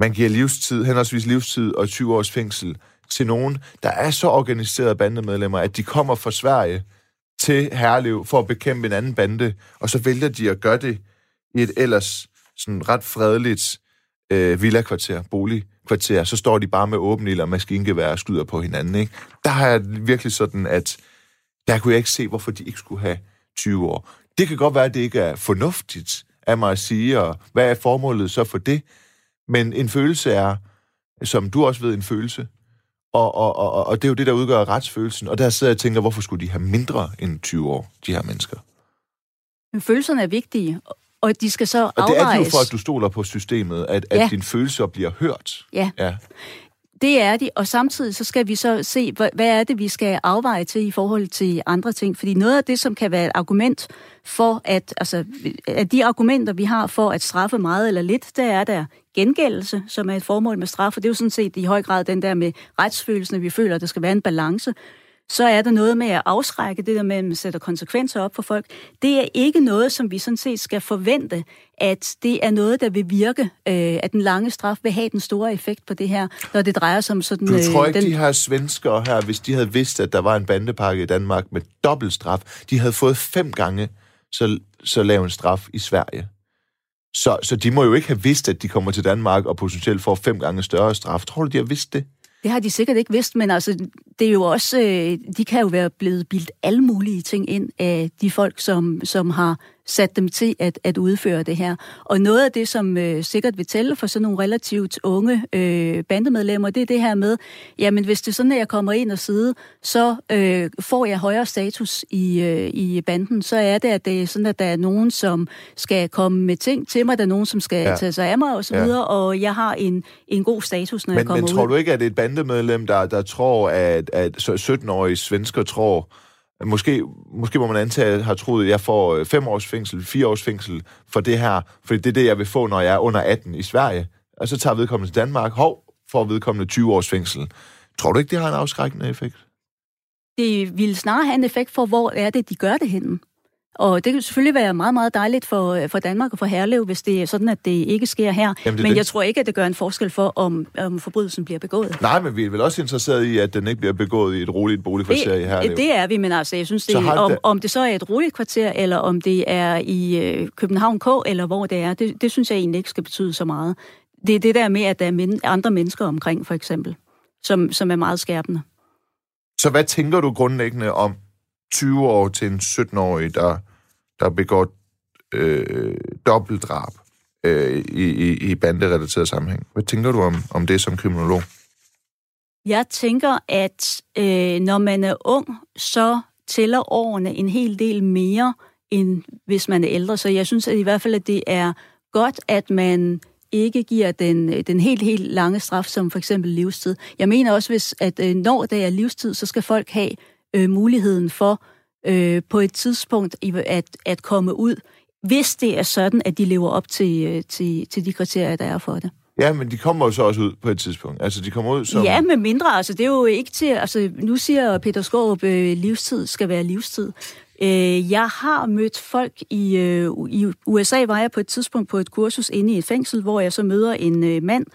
S1: man giver livstid, henholdsvis livstid og 20 års fængsel til nogen, der er så organiserede bandemedlemmer, at de kommer fra Sverige til Herlev for at bekæmpe en anden bande, og så vælger de at gøre det i et ellers sådan ret fredeligt øh, villakvarter, kvarter, så står de bare med åben ild og maskingevær og skyder på hinanden. Ikke? Der har jeg virkelig sådan, at der kunne jeg ikke se, hvorfor de ikke skulle have 20 år. Det kan godt være, at det ikke er fornuftigt af mig at sige, og hvad er formålet så for det? Men en følelse er, som du også ved, en følelse. Og, og, og, og det er jo det, der udgør retsfølelsen. Og der sidder jeg og tænker, hvorfor skulle de have mindre end 20 år, de her mennesker?
S2: Men følelserne er vigtige, og de skal så
S1: afvejes. Og det er jo for, at du stoler på systemet, at, ja. at dine følelser bliver hørt.
S2: Ja. ja. Det er de, og samtidig så skal vi så se, hvad, hvad er det, vi skal afveje til i forhold til andre ting. Fordi noget af det, som kan være et argument for, at, altså, at de argumenter, vi har for at straffe meget eller lidt, der er der gengældelse, som er et formål med straf, og det er jo sådan set i høj grad den der med retsfølelsen, at vi føler, at der skal være en balance så er der noget med at afskrække det der med, at man sætter konsekvenser op for folk. Det er ikke noget, som vi sådan set skal forvente, at det er noget, der vil virke, øh, at den lange straf vil have den store effekt på det her, når det drejer sig om sådan...
S1: Du tror øh, ikke, den... de her svenskere her, hvis de havde vidst, at der var en bandepakke i Danmark med dobbelt straf, de havde fået fem gange så, så lav en straf i Sverige. Så, så de må jo ikke have vidst, at de kommer til Danmark og potentielt får fem gange større straf. Tror du, de har vidst det?
S2: Det har de sikkert ikke vidst, men altså, det er jo også, øh, de kan jo være blevet bildt alle mulige ting ind af de folk, som, som har sat dem til at, at udføre det her. Og noget af det, som øh, sikkert vil tælle for sådan nogle relativt unge øh, bandemedlemmer, det er det her med, jamen hvis det er sådan, at jeg kommer ind og sidder, så øh, får jeg højere status i, øh, i banden. Så er det, at det er sådan, at der er nogen, som skal komme med ting til mig, der er nogen, som skal ja. tage sig af mig osv., ja. og jeg har en, en god status, når
S1: men,
S2: jeg kommer
S1: ud. Men tror du ikke, at det et bandemedlem, der, der tror, at, at 17-årige svensker tror, Måske, måske må man antage, at har troet, at jeg får øh, 5 års fængsel, 4 års fængsel for det her, for det er det, jeg vil få, når jeg er under 18 i Sverige. Og så tager vedkommende til Danmark, hov, får vedkommende 20 års fængsel. Tror du ikke, det har en afskrækkende effekt?
S2: Det vil snarere have en effekt for, hvor er det, de gør det henne. Og det kan selvfølgelig være meget, meget dejligt for, øh, for Danmark og for Herlev, hvis det er sådan, at det ikke sker her. Jamen, men det. jeg tror ikke, at det gør en forskel for, om, om forbrydelsen bliver begået.
S1: Nej, men vi er vel også interesseret i, at den ikke bliver begået i et roligt boligkvarter
S2: det,
S1: i Herlev.
S2: Det er vi, men altså, jeg synes, det, om, om det så er et roligt kvarter, eller om det er i øh, København K, eller hvor det er, det, det synes jeg egentlig ikke skal betyde så meget. Det er det der med, at der er men, andre mennesker omkring, for eksempel, som, som er meget skærpende.
S1: Så hvad tænker du grundlæggende om 20 år til en 17-årig, der der begår øh, dobbeltdrab øh, i, i, i banderelateret sammenhæng. Hvad tænker du om, om det som kriminolog?
S2: Jeg tænker, at øh, når man er ung, så tæller årene en hel del mere, end hvis man er ældre. Så jeg synes at i hvert fald, at det er godt, at man ikke giver den, øh, den helt, helt lange straf, som for eksempel livstid. Jeg mener også, hvis, at øh, når det er livstid, så skal folk have øh, muligheden for øh, på et tidspunkt at, at komme ud, hvis det er sådan, at de lever op til, øh, til, til de kriterier, der er for det.
S1: Ja, men de kommer jo så også ud på et tidspunkt. Altså, de kommer ud som...
S2: Ja, med mindre. Altså, det er jo ikke til... Altså, nu siger Peter Skårup, øh, livstid skal være livstid. Øh, jeg har mødt folk i, øh, i USA, var jeg på et tidspunkt på et kursus inde i et fængsel, hvor jeg så møder en øh, mand,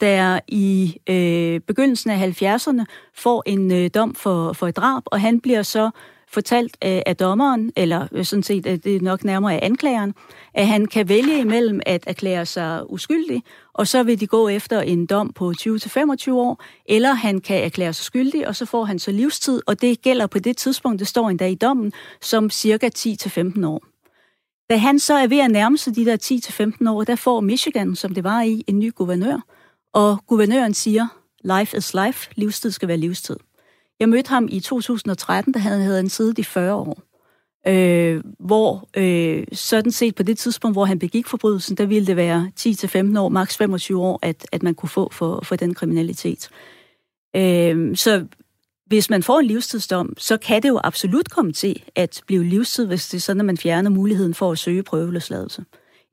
S2: der i øh, begyndelsen af 70'erne får en øh, dom for, for et drab, og han bliver så fortalt af, af dommeren, eller øh, sådan set, at det er nok nærmere af anklageren, at han kan vælge imellem at erklære sig uskyldig, og så vil de gå efter en dom på 20-25 år, eller han kan erklære sig skyldig, og så får han så livstid, og det gælder på det tidspunkt, det står endda i dommen, som cirka 10-15 år. Da han så er ved at nærme sig de der 10-15 år, der får Michigan, som det var i, en ny guvernør, og guvernøren siger, life is life, livstid skal være livstid. Jeg mødte ham i 2013, da han havde han siddet i 40 år. Øh, hvor øh, sådan set på det tidspunkt, hvor han begik forbrydelsen, der ville det være 10-15 år, maks 25 år, at, at man kunne få for, for den kriminalitet. Øh, så hvis man får en livstidsdom, så kan det jo absolut komme til at blive livstid, hvis det er sådan, at man fjerner muligheden for at søge prøveløsladelse.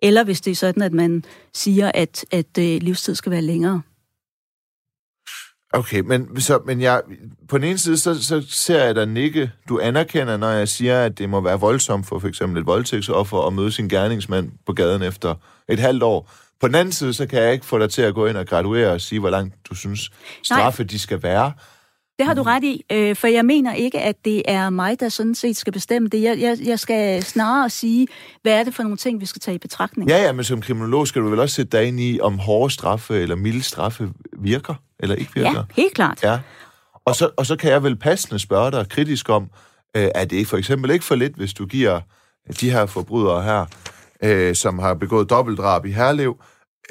S2: Eller hvis det er sådan, at man siger, at, at øh, livstid skal være længere.
S1: Okay, men, så, men jeg, på den ene side, så, så ser jeg dig nikke. Du anerkender, når jeg siger, at det må være voldsomt for eksempel et voldtægtsoffer at møde sin gerningsmand på gaden efter et halvt år. På den anden side, så kan jeg ikke få dig til at gå ind og graduere og sige, hvor langt du synes straffe Nej. de skal være.
S2: Det har du ret i, øh, for jeg mener ikke, at det er mig, der sådan set skal bestemme det. Jeg, jeg, jeg skal snarere sige, hvad er det for nogle ting, vi skal tage i betragtning.
S1: Ja, ja, men som kriminolog skal du vel også sætte dig ind i, om hårde straffe eller milde straffe virker eller ikke virker?
S2: Ja, helt klart.
S1: Ja. Og så, og så kan jeg vel passende spørge dig kritisk om, øh, er det for eksempel ikke for lidt, hvis du giver de her forbrydere her, øh, som har begået dobbeltdrab i Herlev,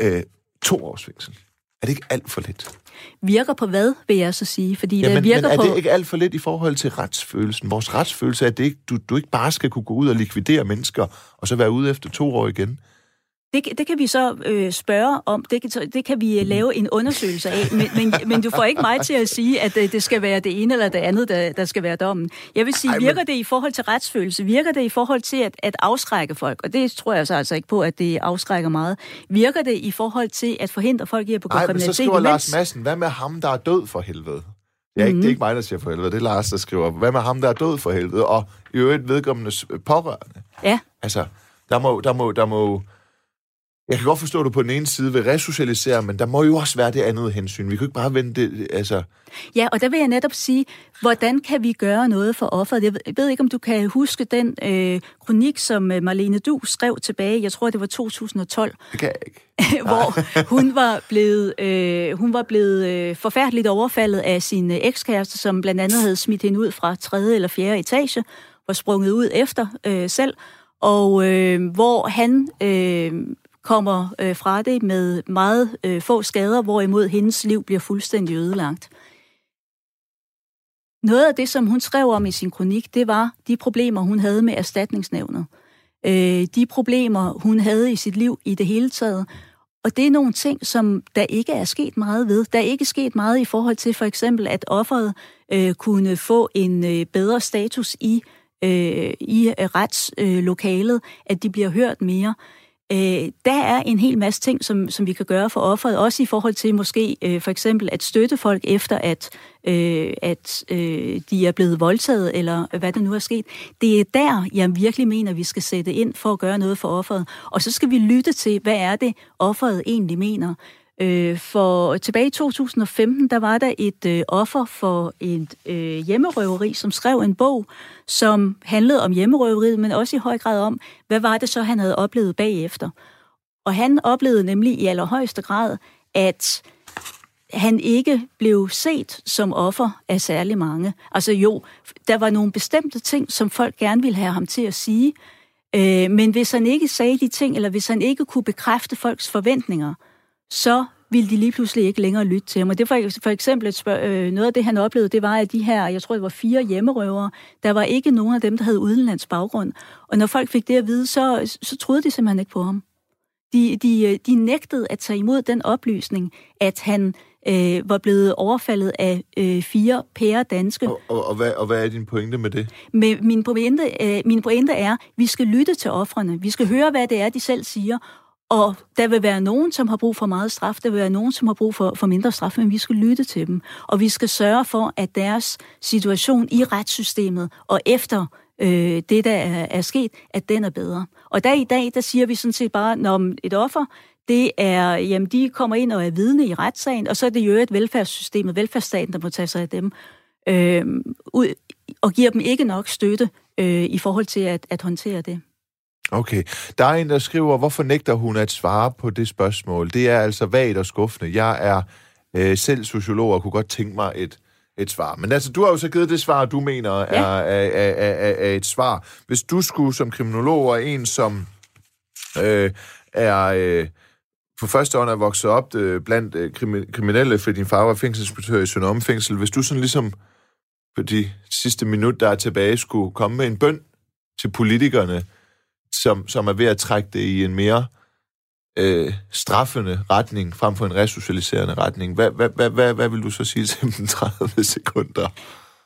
S1: øh, to års fængsel? Er det ikke alt for lidt?
S2: Virker på hvad, vil jeg så sige? Fordi
S1: ja,
S2: det
S1: men,
S2: virker
S1: men er
S2: på...
S1: det ikke alt for lidt i forhold til retsfølelsen? Vores retsfølelse er, at det ikke, du, du ikke bare skal kunne gå ud og likvidere mennesker, og så være ude efter to år igen.
S2: Det, det kan vi så øh, spørge om. Det kan, det kan vi øh, lave en undersøgelse af. Men, men, men du får ikke mig til at sige, at det, det skal være det ene eller det andet, der, der skal være dommen. Jeg vil sige, Ej, men... virker det i forhold til retsfølelse? Virker det i forhold til at, at afskrække folk? Og det tror jeg så altså ikke på, at det afskrækker meget. Virker det i forhold til at forhindre folk i at begå kriminalitet?
S1: Nej, så skriver Lars Madsen, hvad med ham, der er død for helvede? Det er, ikke, mm. det er ikke mig, der siger for helvede, det er Lars, der skriver, hvad med ham, der er død for helvede? Og i øvrigt vedkommendes pårørende.
S2: Ja.
S1: Altså, der må, der må, der må, jeg kan godt forstå, at du på den ene side vil resocialisere, men der må jo også være det andet hensyn. Vi kan ikke bare vente det, altså...
S2: Ja, og der vil jeg netop sige, hvordan kan vi gøre noget for offeret? Jeg ved ikke, om du kan huske den øh, kronik, som øh, Marlene Du skrev tilbage, jeg tror, det var 2012.
S1: Det kan jeg ikke. [laughs]
S2: hvor [laughs] hun var blevet, øh, hun var blevet øh, forfærdeligt overfaldet af sin øh, ekskæreste, som blandt andet havde smidt hende ud fra tredje eller fjerde etage, var sprunget ud efter øh, selv, og øh, hvor han... Øh, kommer øh, fra det med meget øh, få skader, hvorimod hendes liv bliver fuldstændig ødelagt. Noget af det, som hun skrev om i sin kronik, det var de problemer, hun havde med erstatningsnævnet. Øh, de problemer, hun havde i sit liv i det hele taget. Og det er nogle ting, som der ikke er sket meget ved. Der er ikke sket meget i forhold til for eksempel, at offeret øh, kunne få en øh, bedre status i, øh, i retslokalet, øh, at de bliver hørt mere. Øh, Øh, der er en hel masse ting, som, som vi kan gøre for offeret, også i forhold til måske øh, for eksempel at støtte folk efter, at, øh, at øh, de er blevet voldtaget, eller hvad der nu er sket. Det er der, jeg virkelig mener, vi skal sætte ind for at gøre noget for offeret. Og så skal vi lytte til, hvad er det, offeret egentlig mener. Øh, for tilbage i 2015, der var der et øh, offer for et øh, hjemmerøveri, som skrev en bog, som handlede om hjemmerøveriet, men også i høj grad om, hvad var det så, han havde oplevet bagefter. Og han oplevede nemlig i allerhøjeste grad, at han ikke blev set som offer af særlig mange. Altså jo, der var nogle bestemte ting, som folk gerne ville have ham til at sige, øh, men hvis han ikke sagde de ting, eller hvis han ikke kunne bekræfte folks forventninger, så ville de lige pludselig ikke længere lytte til ham. Og det var for eksempel et spørg- øh, noget af det, han oplevede, det var, at de her, jeg tror, det var fire hjemmerøvere, der var ikke nogen af dem, der havde udenlands baggrund. Og når folk fik det at vide, så, så troede de simpelthen ikke på ham. De, de, de nægtede at tage imod den oplysning, at han øh, var blevet overfaldet af øh, fire pære danske.
S1: Og, og, og, hvad, og hvad er din pointe med det?
S2: Med, min, pointe, øh, min pointe er, at vi skal lytte til offrene. Vi skal høre, hvad det er, de selv siger, og der vil være nogen, som har brug for meget straf, der vil være nogen, som har brug for, for mindre straf, men vi skal lytte til dem. Og vi skal sørge for, at deres situation i retssystemet og efter øh, det, der er, er sket, at den er bedre. Og der i dag, der siger vi sådan set bare, når et offer, det er, jamen de kommer ind og er vidne i retssagen, og så er det jo et velfærdssystemet, velfærdsstaten, der må tage sig af dem, øh, ud, og giver dem ikke nok støtte øh, i forhold til at, at håndtere det.
S1: Okay. Der er en, der skriver, hvorfor nægter hun at svare på det spørgsmål? Det er altså vagt og skuffende. Jeg er øh, selv sociolog og kunne godt tænke mig et, et svar. Men altså, du har jo så givet det svar, du mener er, ja. er, er, er, er et svar. Hvis du skulle som kriminolog og en, som øh, er... Øh, for første år er vokset op øh, blandt øh, kriminelle, fordi din far var fængselsinspektør i Sønderholm fængsel. Hvis du sådan ligesom på de sidste minut, der er tilbage, skulle komme med en bøn til politikerne, som, som er ved at trække det i en mere øh, straffende retning, frem for en resocialiserende retning. Hvad, hvad, hvad, hvad, hvad vil du så sige til dem [laughs] 30 sekunder?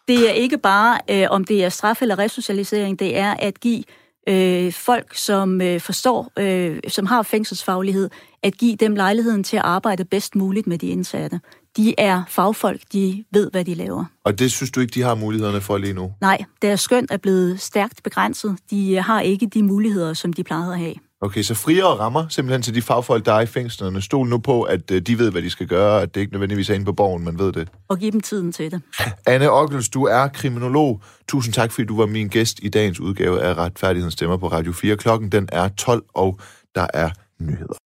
S2: Det er ikke bare, øh, om det er straf eller resocialisering, det er at give øh, folk, som øh, forstår, øh, som har fængselsfaglighed, at give dem lejligheden til at arbejde bedst muligt med de indsatte de er fagfolk, de ved, hvad de laver.
S1: Og det synes du ikke, de har mulighederne for lige nu?
S2: Nej, deres skøn er blevet stærkt begrænset. De har ikke de muligheder, som de plejede at have.
S1: Okay, så friere rammer simpelthen til de fagfolk, der er i fængslerne. Stol nu på, at øh, de ved, hvad de skal gøre, at det ikke nødvendigvis er inde på borgen, man ved det.
S2: Og give dem tiden til det. [laughs]
S1: Anne Ockels, du er kriminolog. Tusind tak, fordi du var min gæst i dagens udgave af Retfærdighedens Stemmer på Radio 4. Klokken den er 12, og der er nyheder.